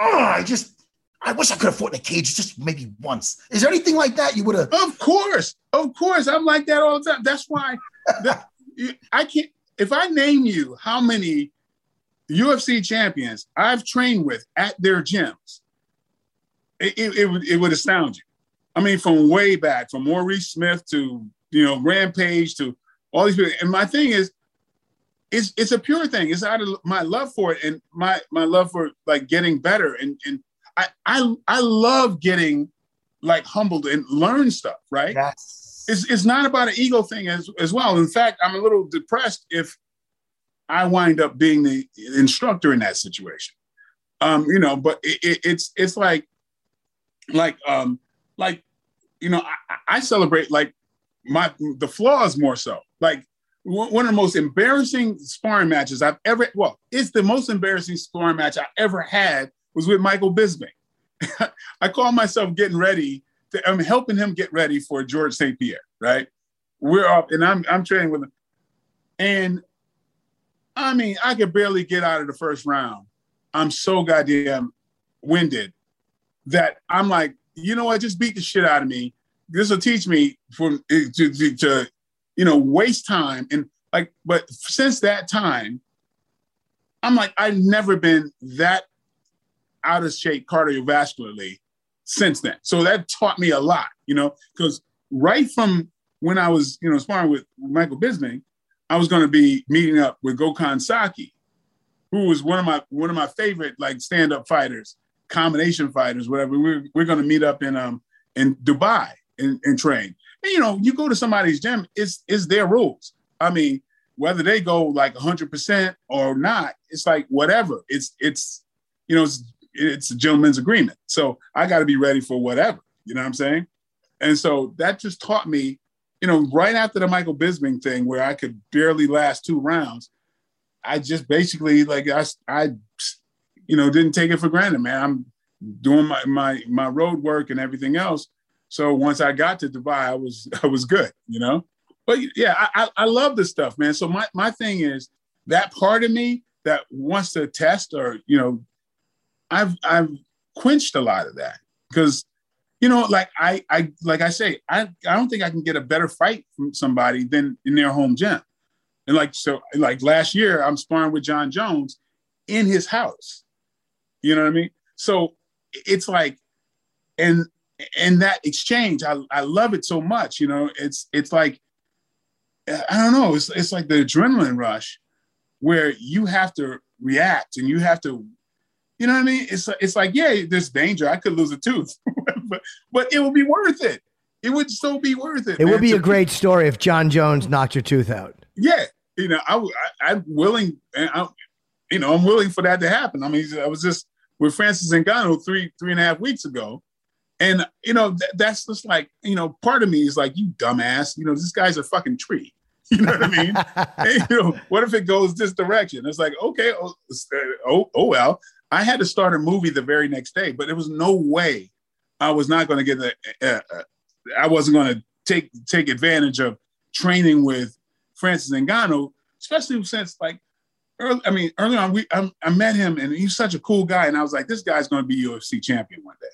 oh, I just I wish I could have fought in a cage just maybe once. Is there anything like that you would have? Of course, of course, I'm like that all the time. That's why that, I can't. If I name you how many UFC champions I've trained with at their gyms, it, it, it would it would astound you. I mean, from way back, from Maurice Smith to you know Rampage to all these people. And my thing is, it's it's a pure thing. It's out of my love for it and my my love for like getting better. And and I I I love getting like humbled and learn stuff. Right. Yes. It's it's not about an ego thing as as well. In fact, I'm a little depressed if I wind up being the instructor in that situation. Um, you know, but it, it, it's it's like like um like you know I, I celebrate like my the flaws more so like one of the most embarrassing sparring matches I've ever well it's the most embarrassing sparring match I ever had was with Michael Bisping. I call myself getting ready to, I'm helping him get ready for George St. Pierre, right? We're up and I'm I'm training with him. And I mean, I could barely get out of the first round. I'm so goddamn winded that I'm like, you know what? Just beat the shit out of me. This will teach me for eh, to, to, to you know waste time and like. But since that time, I'm like, I've never been that out of shape cardiovascularly since then. So that taught me a lot, you know, because right from when I was, you know, sparring with Michael Bisping, I was going to be meeting up with Gokhan Saki, who was one of my one of my favorite like stand up fighters, combination fighters, whatever. We're we're going to meet up in um in Dubai and, and train. And you know, you go to somebody's gym, it's it's their rules. I mean, whether they go like 100% or not, it's like whatever. It's it's you know, it's it's a gentleman's agreement. So I got to be ready for whatever. You know what I'm saying? And so that just taught me, you know, right after the Michael Bisping thing, where I could barely last two rounds, I just basically like I, I, you know, didn't take it for granted, man. I'm doing my my my road work and everything else. So once I got to Dubai, I was I was good, you know. But yeah, I I, love this stuff, man. So my my thing is that part of me that wants to test or you know, I've I've quenched a lot of that because you know, like I, I, like I say, I, I don't think I can get a better fight from somebody than in their home gym. And like so, like last year, I'm sparring with Jon Jones. in his house. You know what I mean? So it's like, and and that exchange, I, I love it so much. You know, it's it's like I don't know, it's it's like the adrenaline rush where you have to react and you have to, you know what I mean? It's it's like yeah, there's danger. I could lose a tooth, but but it would be worth it. It would so be worth it. It man, would be a great story if Jon Jones knocked your tooth out. yeah, you know, I, I am willing, and I, you know, I'm willing for that to happen. I mean, I was just with Francis and Ngannou three three and a half weeks ago, and you know, th- that's just like, you know, part of me is like, you dumbass, you know, this guy's a fucking tree. You know what I mean? And, you know, what if it goes this direction? It's like, okay, oh, oh, oh well. I had to start a movie the very next day, but there was no way I was not going to get the. Uh, uh, I wasn't going to take take advantage of training with Francis Ngannou, especially since like early. I mean, early on, we I, I met him and he's such a cool guy, and I was like, this guy's going to be UFC champion one day,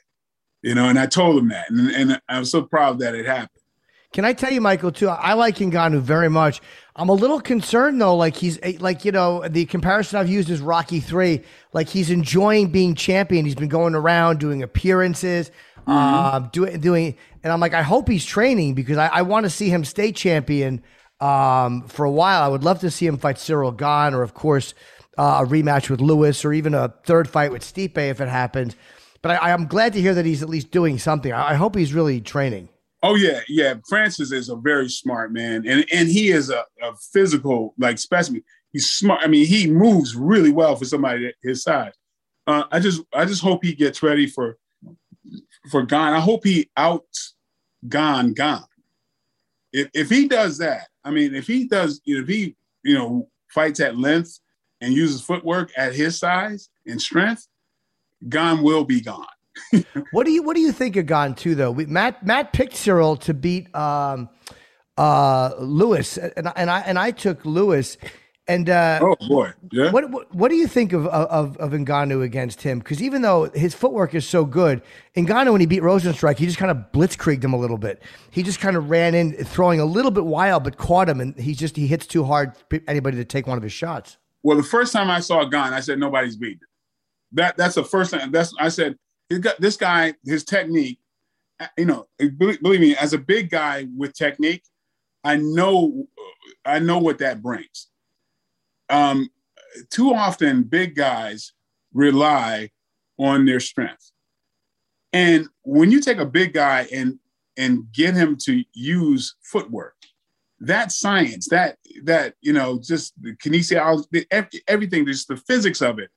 you know. And I told him that, and and I'm so proud that it happened. Can I tell you, Michael, too? I like Ngannou very much. I'm a little concerned though, like he's like you know the comparison I've used is Rocky Three. Like he's enjoying being champion. He's been going around doing appearances, uh, doing doing, and I'm like, I hope he's training because I, I want to see him stay champion um, for a while. I would love to see him fight Cyril Gane, or of course uh, a rematch with Lewis, or even a third fight with Stipe if it happens. But I, I'm glad to hear that he's at least doing something. I, I hope he's really training. Oh yeah, yeah. Francis is a very smart man, and and he is a, a physical like specimen. He's smart. I mean, he moves really well for somebody his size. Uh, I just I just hope he gets ready for for Gane. I hope he outs Gone Gane. If if he does that, I mean, if he does, if he you know fights at length and uses footwork at his size and strength, Gane will be gone. What do you What do you think of Gane too? Though we, Matt Matt picked Cyril to beat um, uh, Lewis, and I- and I and I took Lewis. And uh, Oh boy, yeah. what, what what do you think of of of Ngannou against him? Because even though his footwork is so good, Ngannou when he beat Rozenstruik, he just kind of blitzkrieged him a little bit. He just kind of ran in, throwing a little bit wild, but caught him, and he just he hits too hard for anybody to take one of his shots. Well, the first time I saw Gane, I said nobody's beating. him. That that's the first time. That's I said this guy, his technique. You know, believe, believe me, as a big guy with technique, I know, I know what that brings. Um, too often, big guys rely on their strength, and when you take a big guy and and get him to use footwork, that science, that that you know, just the kinesiology, everything, just the physics of it,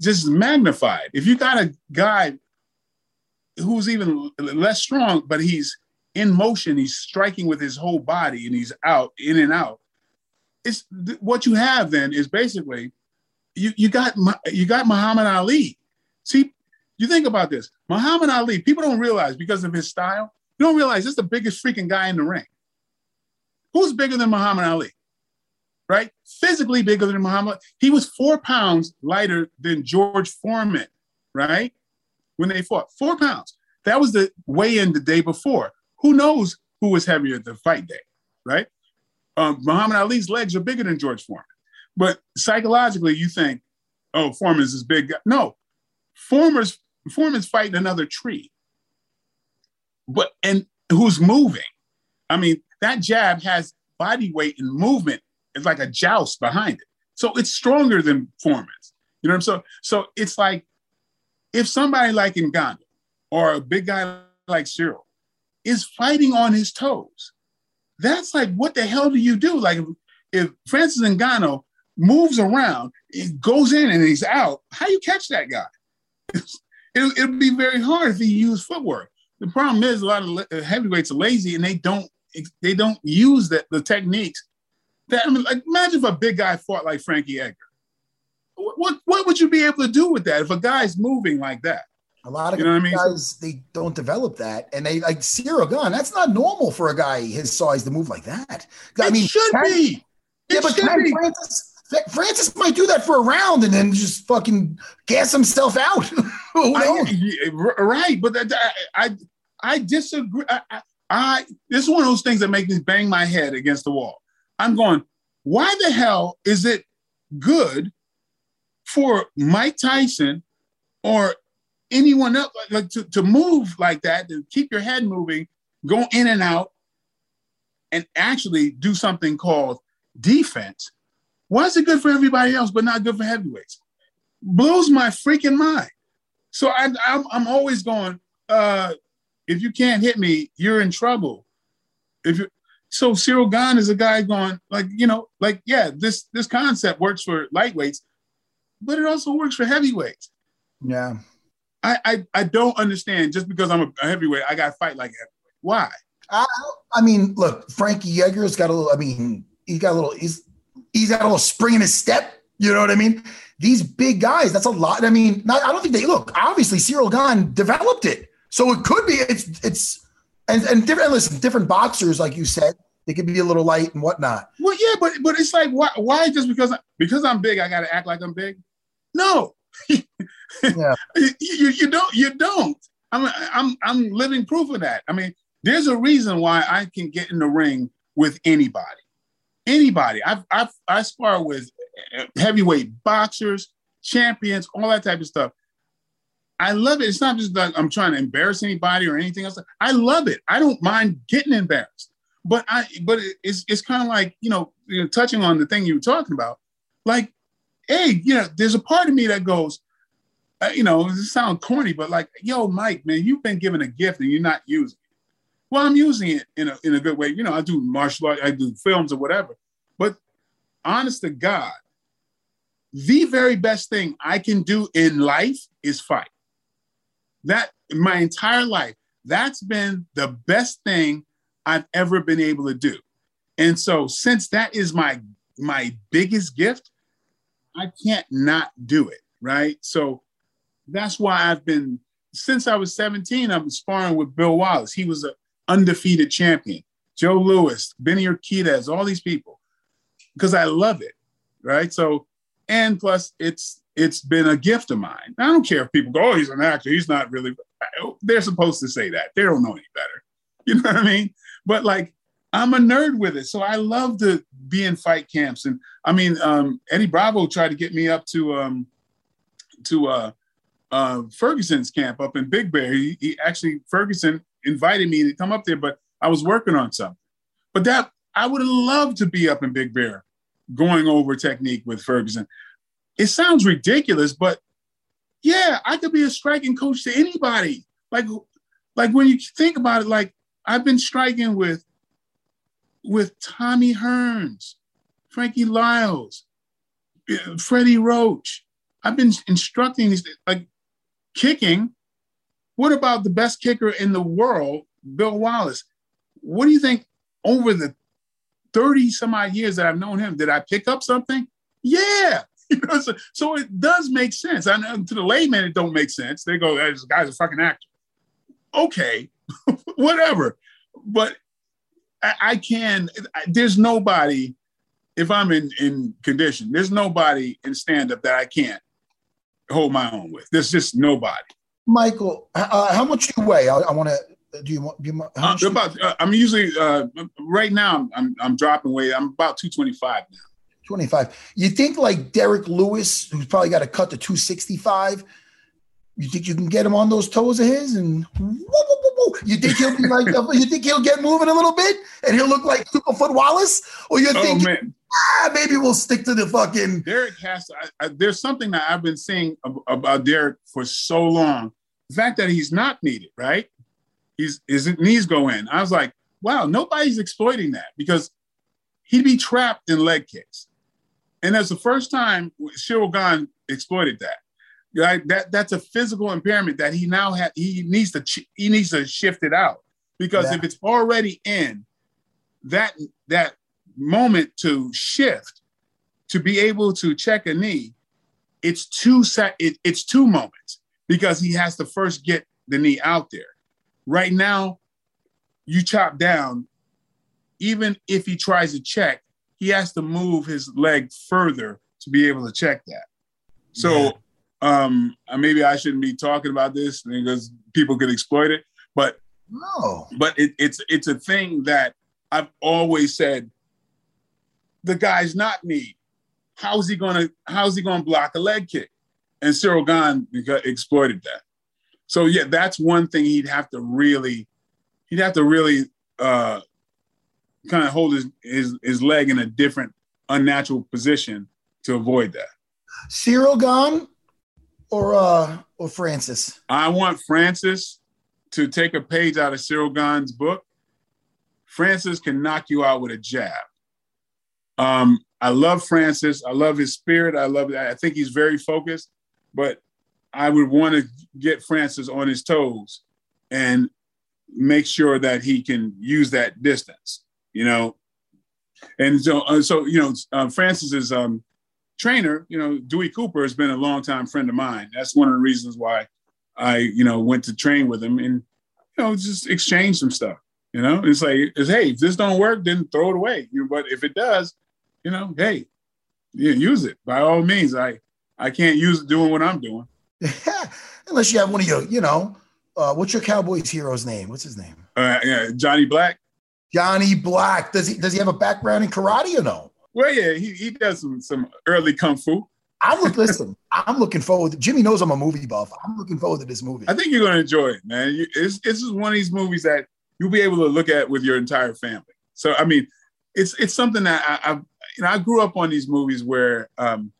just magnified. If you got a guy who's even less strong, but he's in motion, he's striking with his whole body, and he's out in and out. It's th- what you have then is basically you you got you got Muhammad Ali. See, you think about this. Muhammad Ali, people don't realize because of his style, you don't realize this is the biggest freaking guy in the ring. Who's bigger than Muhammad Ali? Right? Physically bigger than Muhammad. He was four pounds lighter than George Foreman, right? When they fought, four pounds. That was the weigh-in the day before. Who knows who was heavier the fight day, right? Um, Muhammad Ali's legs are bigger than George Foreman. But psychologically, you think, oh, Foreman's this big guy. No, Foreman's Foreman's fighting another tree. But and who's moving? I mean, that jab has body weight and movement. It's like a joust behind it. So it's stronger than Foreman's. You know what I'm saying? So it's like if somebody like Ngannou or a big guy like Cyril is fighting on his toes, that's like, what the hell do you do? Like if, if Francis Ngannou moves around, it goes in and he's out, how you catch that guy? it'll, it'll be very hard if he use footwork. The problem is a lot of heavyweights are lazy and they don't they don't use the, the techniques. That I mean, like imagine if a big guy fought like Frankie Edgar. What, what what would you be able to do with that if a guy's moving like that? A lot of You know what I mean? guys they don't develop that, and they like Cyril Gane. That's not normal for a guy his size to move like that. I It mean, should be. Yeah, but should be. Francis, Francis might do that for a round and then just fucking gas himself out. I- yeah, right, but that, I, I I disagree. I, I, I this is one of those things that make me bang my head against the wall. I'm going. Why the hell is it good for Mike Tyson or anyone else like, to, to move like that, to keep your head moving, go in and out, and actually do something called defense. Why is it good for everybody else, but not good for heavyweights? Blows my freaking mind. So I, I'm, I'm always going, uh, if you can't hit me, you're in trouble. If you so Cyril Gane is a guy going like you know like yeah this this concept works for lightweights, but it also works for heavyweights. Yeah, I I, I don't understand just because I'm a, heavyweight I got to fight like heavyweight. Why? I, I mean, look, Frankie Edgar's got a little. I mean, he's got a little. He's he's got a little spring in his step. You know what I mean? These big guys, that's a lot. I mean, not, I don't think they look. Obviously, Cyril Gane developed it, so it could be. It's it's and and different. Listen, different boxers, like you said, they could be a little light and whatnot. Well, yeah, but but it's like why why just because I, because I'm big I got to act like I'm big? No, Yeah. you, you don't you don't. I'm I'm I'm living proof of that. I mean, there's a reason why I can get in the ring with anybody, anybody. I've I've I spar with heavyweight boxers, champions, all that type of stuff. I love it. It's not just like I'm trying to embarrass anybody or anything else. I love it. I don't mind getting embarrassed. But I but it's it's kind of like, you know, you know, touching on the thing you were talking about. Like, hey, you know, there's a part of me that goes, uh, you know, it sounds corny, but like, yo, Mike, man, you've been given a gift and you're not using it. Well, I'm using it in a in a good way. You know, I do martial art, I do films or whatever. But honest to God, the very best thing I can do in life is fight. That my entire life, that's been the best thing I've ever been able to do. And so since that is my my biggest gift, I can't not do it, right? So that's why I've been since I was 17, I've been sparring with Bill Wallace. He was an undefeated champion. Joe Lewis, Benny Urquidez, all these people. Because I love it, right? So, and plus it's it's been a gift of mine. I don't care if people go, oh, he's an actor. He's not really. They're supposed to say that. They don't know any better. You know what I mean? But like, I'm a nerd with it, so I love to be in fight camps. And I mean, um, Eddie Bravo tried to get me up to um, to uh, uh, Ferguson's camp up in Big Bear. He, he actually Ferguson invited me to come up there, but I was working on something. But that I would loved to be up in Big Bear, going over technique with Ferguson. It sounds ridiculous, but yeah, I could be a striking coach to anybody. Like, like when you think about it, like I've been striking with with Tommy Hearns, Frankie Liles, Freddie Roach. I've been instructing these like kicking. What about the best kicker in the world, Bill Wallace? What do you think over the 30 some odd years that I've known him, did I pick up something? Yeah. You know, so, so it does make sense. I know to the layman, it don't make sense. They go, "Hey, this guy's a fucking actor. Okay, whatever. But I, I can, I, there's nobody, if I'm in, in condition, there's nobody in stand-up that I can't hold my own with. There's just nobody. Michael, uh, how much do you weigh? I, I want to. Do you want? Do you, Uh, about, uh, I'm usually uh, right now. I'm, I'm I'm dropping weight. I'm about 225 now. 25. You think like Derrick Lewis, who's probably got to cut to 265, you think you can get him on those toes of his and woo, woo, woo. you think he'll be like you think he'll get moving a little bit and he'll look like Superfoot Wallace? Or you Oh think man, ah, maybe we'll stick to the fucking Derrick has to. I, I, there's something that I've been seeing about Derrick for so long. The fact that he's not needed, right? He's his knees go in. I was like, wow, nobody's exploiting that because he'd be trapped in leg kicks, and that's the first time Cyril Gane exploited that. Right? That that's a physical impairment that he now had. He needs to ch- he needs to shift it out because Yeah. if it's already in, that that moment to shift to be able to check a knee, it's two sec- it, it's two moments because he has to first get the knee out there. Right now, you chop down, even if he tries to check, he has to move his leg further to be able to check that. So um maybe I shouldn't be talking about this because people could exploit it, but no. but it, it's it's a thing that I've always said the guy's not me. how's he gonna how's he gonna block a leg kick? And Cyril Gane exploited that. So yeah, that's one thing he'd have to really he'd have to really uh, kind of hold his, his his leg in a different unnatural position to avoid that. Cyril Gane or uh or Francis? I want Francis to take a page out of Cyril Gane's book. Francis can knock you out with a jab. Um, I love Francis. I love his spirit. I love. I think he's very focused, but I would want to get Francis on his toes and make sure that he can use that distance. You know, and so uh, so you know, uh, is. um, trainer, you know, Dewey Cooper has been a longtime friend of mine. That's one of the reasons why I, you know, went to train with him and, you know, just exchange some stuff. You know, it's like, it's, hey, if this don't work, then throw it away. You know, but if it does, you know, hey, you use it by all means. I, I can't use it doing what I'm doing. Unless you have one of your, you know, uh, what's your Cowboys hero's name? What's his name? Uh, yeah, Johnny Black. Johnny Black. Does he does he have a background in karate or no? Well, yeah, he, he does some some early kung fu. I'm look, listen. I'm looking forward. To, Jimmy knows I'm a movie buff. I'm looking forward to this movie. I think you're going to enjoy it, man. You, it's it's just one of these movies that you'll be able to look at with your entire family. So, I mean, it's it's something that I, I you know I grew up on these movies where, um,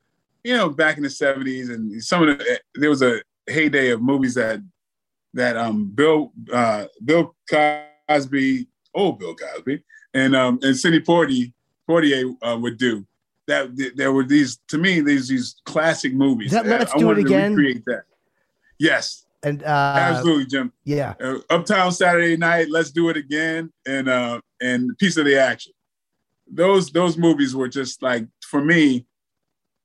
you know, back in the '70s and some of the there was a heyday of movies that that um Bill uh, Bill Cosby, old Bill Cosby, and um and Sidney Poitier Poitier uh, would do. That there were these to me these these classic movies. That Let's Do It Again. recreate that. Yes. And uh, absolutely, Jim. Yeah. Uh, Uptown Saturday Night. Let's do it again. And uh, and piece of the action. Those those movies were just like for me.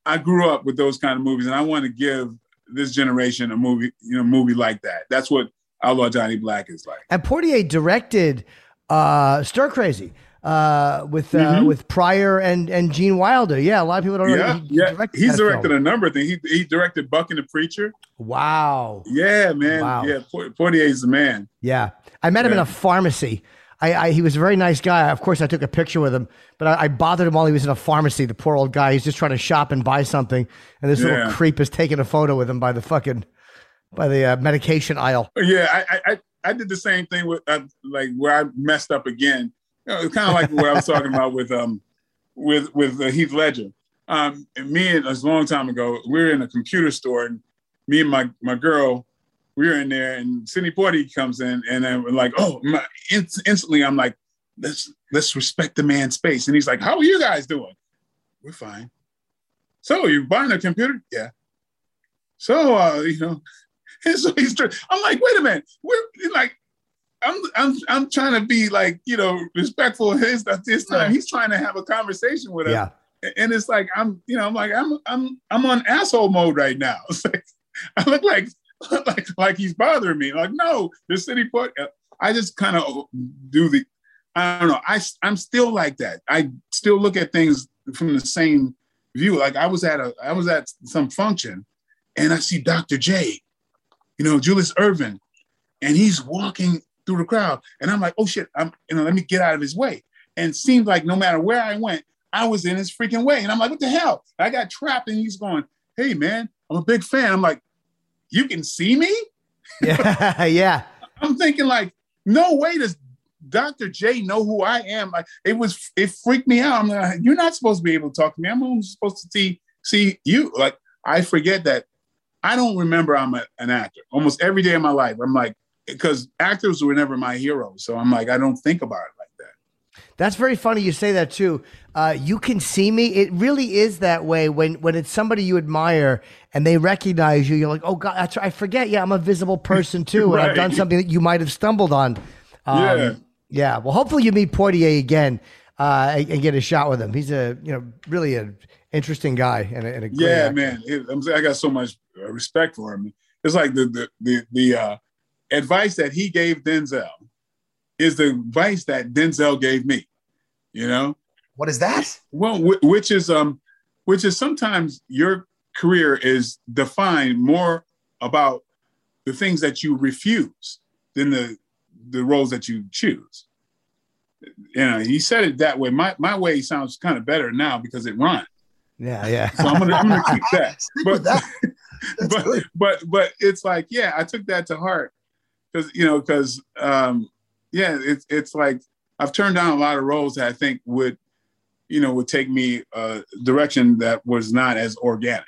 I grew up with those kind of movies, and I want to give this generation a movie, you know, movie like that. That's what Outlaw Johnny Black is like. And Poitier directed uh, Stir Crazy uh, with uh, mm-hmm. with Pryor and and Gene Wilder. Yeah, a lot of people don't yeah, know. He, yeah, directed he's directed film. a number of things. He, he directed Buck and the Preacher. Wow. Yeah, man. Wow. Yeah, Poitier's the man. Yeah, I met him yeah. in a pharmacy. I, I, he was a very nice guy. Of course, I took a picture with him, but I, I, bothered him while he was in a pharmacy. The poor old guy. He's just trying to shop and buy something, and this yeah. little creep is taking a photo with him by the fucking by the uh, medication aisle. Yeah, I, I I did the same thing with uh, like where I messed up again you know, it's kind of like what I was talking about with um with with uh, Heath Ledger. Um, and me and a long time ago, we were in a computer store, and me and my my girl, we were in there, and Sidney Poitier comes in, and then we're like, oh, my, instantly, I'm like, let's let's respect the man's space, and he's like, how are you guys doing? We're fine. So you buying a computer? Yeah. So uh, you know, and so he's. I'm like, wait a minute. We're like, I'm I'm I'm trying to be like you know respectful of his at this time. He's trying to have a conversation with us. Yeah. And it's like I'm you know I'm like I'm I'm I'm on asshole mode right now. It's like I look like like like he's bothering me. Like no, the city put. Uh, I just kind of do the. I don't know. I I'm still like that. I still look at things from the same view. Like I was at a I was at some function, and I see Dr. J, you know Julius Erving, and he's walking through the crowd. And I'm like, oh shit, I'm you know, let me get out of his way. And seemed like no matter where I went, I was in his freaking way. And I'm like, what the hell? I got trapped and he's going, hey man, I'm a big fan. I'm like, you can see me? Yeah, yeah. I'm thinking like, no way does Dr. J know who I am. Like it was, it freaked me out. I'm like, you're not supposed to be able to talk to me. I'm only supposed to see see you. Like I forget that I don't remember I'm a, an actor. Almost every day of my life, I'm like, because actors were never my heroes. So I'm like, I don't think about it like that. That's very funny you say that too. Uh, you can see me. It really is that way when when it's somebody you admire and they recognize you. You're like, oh God, I forget. Yeah, I'm a visible person too, right. and I've done something that you might have stumbled on. Um, yeah. Yeah. Well, hopefully you meet Poitier again uh, and, and, get a shot with him. He's a you know really an interesting guy and a, and a yeah actor. man. It, I got so much respect for him. It's like the the the, the uh, advice that he gave Denzel is the advice that Denzel gave me. You know, what is that? Well, which is um, which is sometimes your career is defined more about the things that you refuse than the the roles that you choose. You know, he said it that way. My my way sounds kind of better now because it rhymes. Yeah, yeah. So I'm gonna, I'm gonna keep that. But that. But, but but it's like yeah, I took that to heart because you know because um, yeah, it's it's like I've turned down a lot of roles that I think would you know would take me a direction that was not as organic.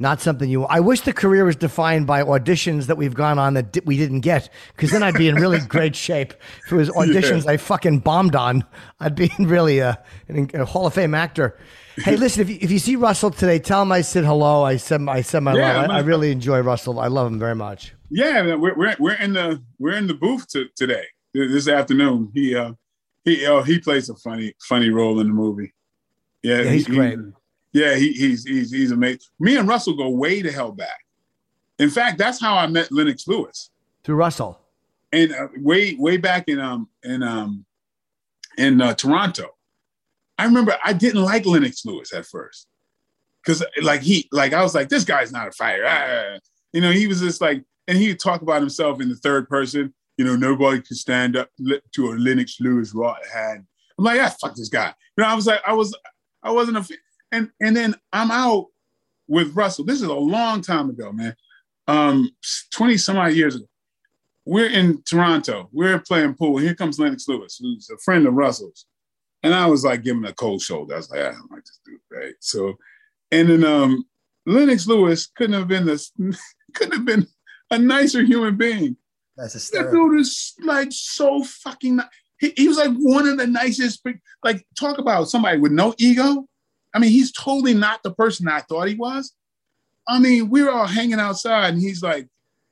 Not something you. I wish the career was defined by auditions that we've gone on that di- we didn't get, because then I'd be in really great shape. If it was auditions I fucking bombed on, I'd be in really a, a Hall of Fame actor. Hey, listen, if you, if you see Russell today, tell him I said hello. I said I said my Yeah, love. I, I really enjoy Russell. I love him very much. Yeah, we're we're we're in the we're in the booth to, today this afternoon. He uh he uh, he plays a funny funny role in the movie. Yeah, Yeah, he's he- great. Yeah, he, he's he's he's amazing. Me and Russell go way the hell back. In fact, that's how I met Lennox Lewis. Through Russell. and uh, way way back in um in um in uh, Toronto, I remember I didn't like Lennox Lewis at first because like he like I was like this guy's not a fighter, Ah. you know. He was just like, and he would talk about himself in the third person. You know, nobody could stand up to a Lennox Lewis right hand. I'm like, ah, fuck this guy. You know, I was like, I was, I wasn't a, and and then I'm out with Russell. This is a long time ago, man. Um, twenty some odd years ago we're in Toronto. We're playing pool. Here comes Lennox Lewis, who's a friend of Russell's. And I was like giving a cold shoulder. I was like, I don't like this dude, right? So, and then um, Lennox Lewis couldn't have been this, couldn't have been a nicer human being. That's That dude is like so fucking. ni- He, he was like one of the nicest. Like talk about somebody with no ego. I mean, he's totally not the person I thought he was. I mean, we were all hanging outside, and he's like,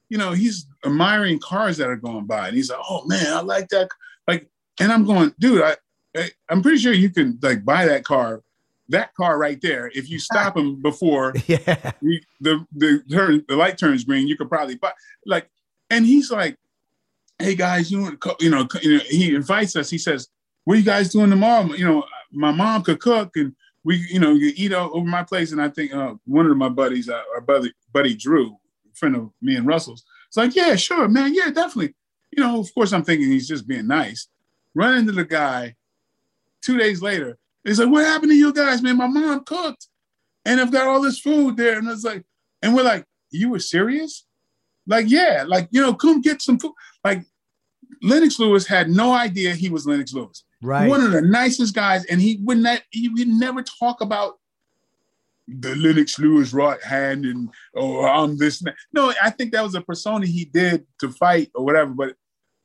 you know, he's admiring cars that are going by, and he's like, "Oh man, I like that." Like, and I'm going, dude, I, I I'm pretty sure you can like buy that car, that car right there. If you stop him before Yeah. we, the the turn the light turns green, you could probably buy like, and he's like, "Hey guys, you want to you know?" you know, He invites us. He says, "What are you guys doing tomorrow?" You know, my mom could cook, and we, you know, you eat over my place. And I think uh, one of my buddies, uh, our buddy buddy Drew, friend of me and Russell's, it's like, "Yeah, sure, man, yeah, definitely." You know, of course, I'm thinking he's just being nice. Run into the guy. Two days later, he's like, "What happened to you guys, man? My mom cooked." and I've got all this food there. And it's like, and we're like, you were serious? Like, yeah, like, you know, come get some food. Like, Lennox Lewis had no idea he was Lennox Lewis. Right. One of the nicest guys, and he would not, he would never talk about the Lennox Lewis right hand and oh I'm this. No, I think that was a persona he did to fight or whatever. But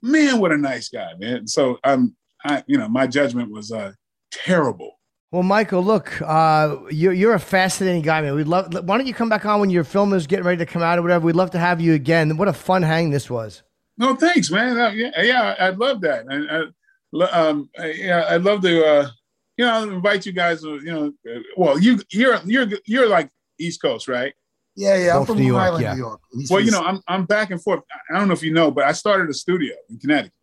man, what a nice guy, man. So um, I, you know, my judgment was uh terrible. Well, Michael, look, uh, you're you're a fascinating guy, man. We'd love. Why don't you come back on when your film is getting ready to come out or whatever? We'd love to have you again. What a fun hang this was. No, thanks, man. Uh, yeah, yeah, I'd love that. And I, um, I- yeah, I'd love to, uh, you know, invite you guys. uh, You know, uh, well, you you're you're you're like East Coast, right? Yeah, yeah. I'm from New York, Island, yeah. New York. He's Well, from you know, I'm I'm back and forth. I don't know if you know, but I started a studio in Connecticut.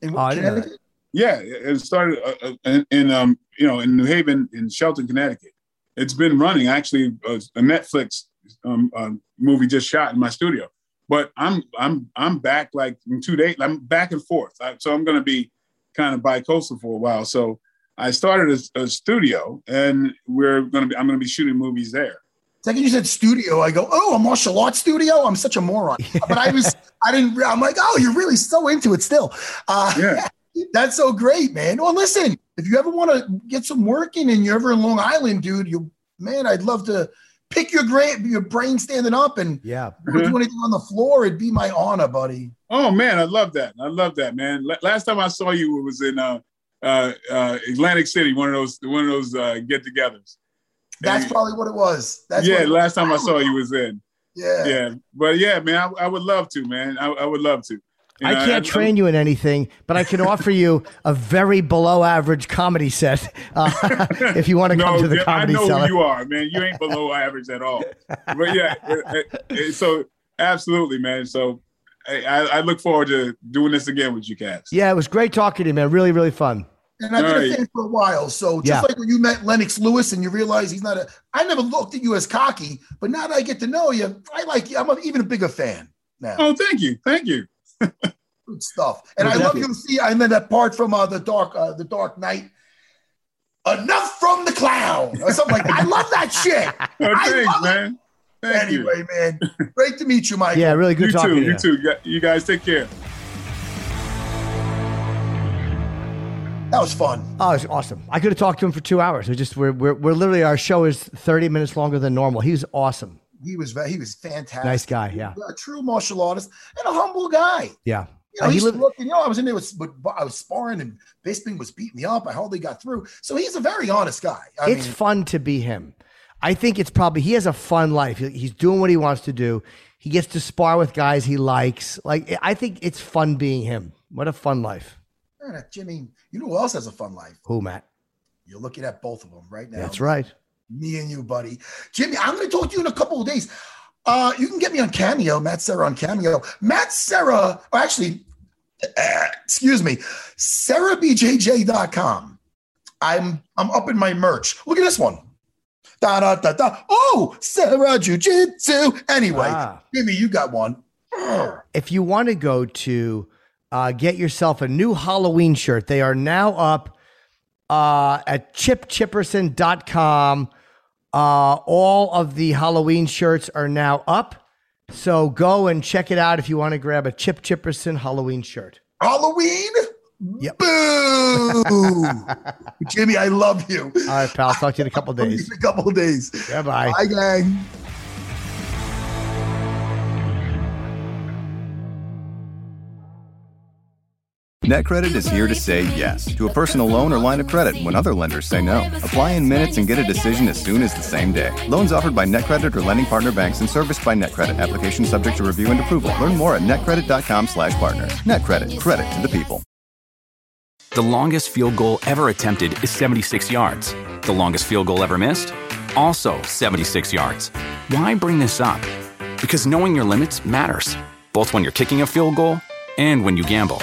in Oh, I didn't know Connecticut. Yeah, it started uh, uh, in, in um you know in New Haven in Shelton, Connecticut. It's been running actually. uh, A Netflix um, um, movie just shot in my studio, but I'm I'm I'm back like in two days. I'm back and forth, I, so I'm going to be kind of bi-coastal for a while. So I started a, a studio, and we're going to be I'm going to be shooting movies there. Second, you said studio. I go, oh, a martial arts studio. I'm such a moron. But I was, I didn't. I'm like, oh, you're really so into it still. Uh, Yeah. That's so great, man. Well, listen, if you ever want to get some work in and you're ever in Long Island, dude, you man, I'd love to pick your brain, your brain standing up, and Yeah. if you do anything on the floor, it'd be my honor, buddy. Oh man, I love that. I love that, man. La- last time I saw you it was in uh, uh, uh, Atlantic City, one of those one of those uh, get-togethers. That's And- probably what it was. That's yeah, what it last time I saw you was in. Yeah. Yeah, but yeah, man, I, I would love to, man. I, I would love to. You I can't train you in anything, but I can offer you a very below average comedy set uh, if you want to come to the comedy. I know cellar. who you are, man. You ain't below average at all. But yeah, it- it- it- so absolutely, man. So I, I I look forward to doing this again with you, Cass. Yeah, it was great talking to you, man. Really, really fun. And I've been Right. a fan for a while. So just Yeah. like when you met Lennox Lewis and you realize he's not a, I never looked at you as cocky, but now that I get to know you, I like you. I'm a, even a bigger fan now. Oh, thank you, thank you. Good stuff. And Well, I love definitely. you see, and then that part from uh, the dark, uh, the Dark Knight. Enough from the clown. or something like that. I love that shit. Oh, thanks, love man. Thank Anyway, you. man, great to meet you, Mike. Yeah, really good You talking too. to you. You too. You guys take care. That was fun. Oh, it was awesome. I could have talked to him for two hours. We just we're, we're we're literally our show is thirty minutes longer than normal. He was awesome. He was he was fantastic. Nice guy. Yeah, A true martial artist and a humble guy. yeah. You know, Uh, he lived- looking, you know, I was in there with, with I was sparring and Bisping was beating me up. I hardly got through. So he's a very honest guy. I it's mean, fun to be him. I think it's probably he has a fun life. He's doing what he wants to do. He gets to spar with guys he likes. Like I think it's fun being him. What a fun life. man, Jimmy, you know who else has a fun life? Who, Matt? You're looking at both of them right now. That's right. Me and you, buddy. Jimmy, I'm going to talk to you in a couple of days. Uh, you can get me on Cameo, Matt Serra on Cameo. Matt Serra, or actually, uh, excuse me, SerraBJJ.com. I'm I'm up in my merch. Look at this one. Da da da da. Oh, Serra Jiu Jitsu. Anyway, Ah. Jimmy, you got one. If you want to go to uh, get yourself a new Halloween shirt, they are now up uh, at chipchipperson.com. Uh, all of the Halloween shirts are now up. So go and check it out if you want to grab a Chip Chipperson Halloween shirt. Halloween. Yep. Boo. Jimmy, I love you. All right, pal. I'll talk to you in a couple days. In a couple of days. Bye bye. Bye, gang. NetCredit is here to say yes to a personal loan or line of credit when other lenders say no. Apply in minutes and get a decision as soon as the same day. Loans offered by NetCredit or lending partner banks and serviced by NetCredit. Application subject to review and approval. Learn more at netcredit.com/partners. NetCredit. Credit to the people. The longest field goal ever attempted is 76 yards. The longest field goal ever missed? Also 76 yards. Why bring this up? Because knowing your limits matters, both when you're kicking a field goal and when you gamble.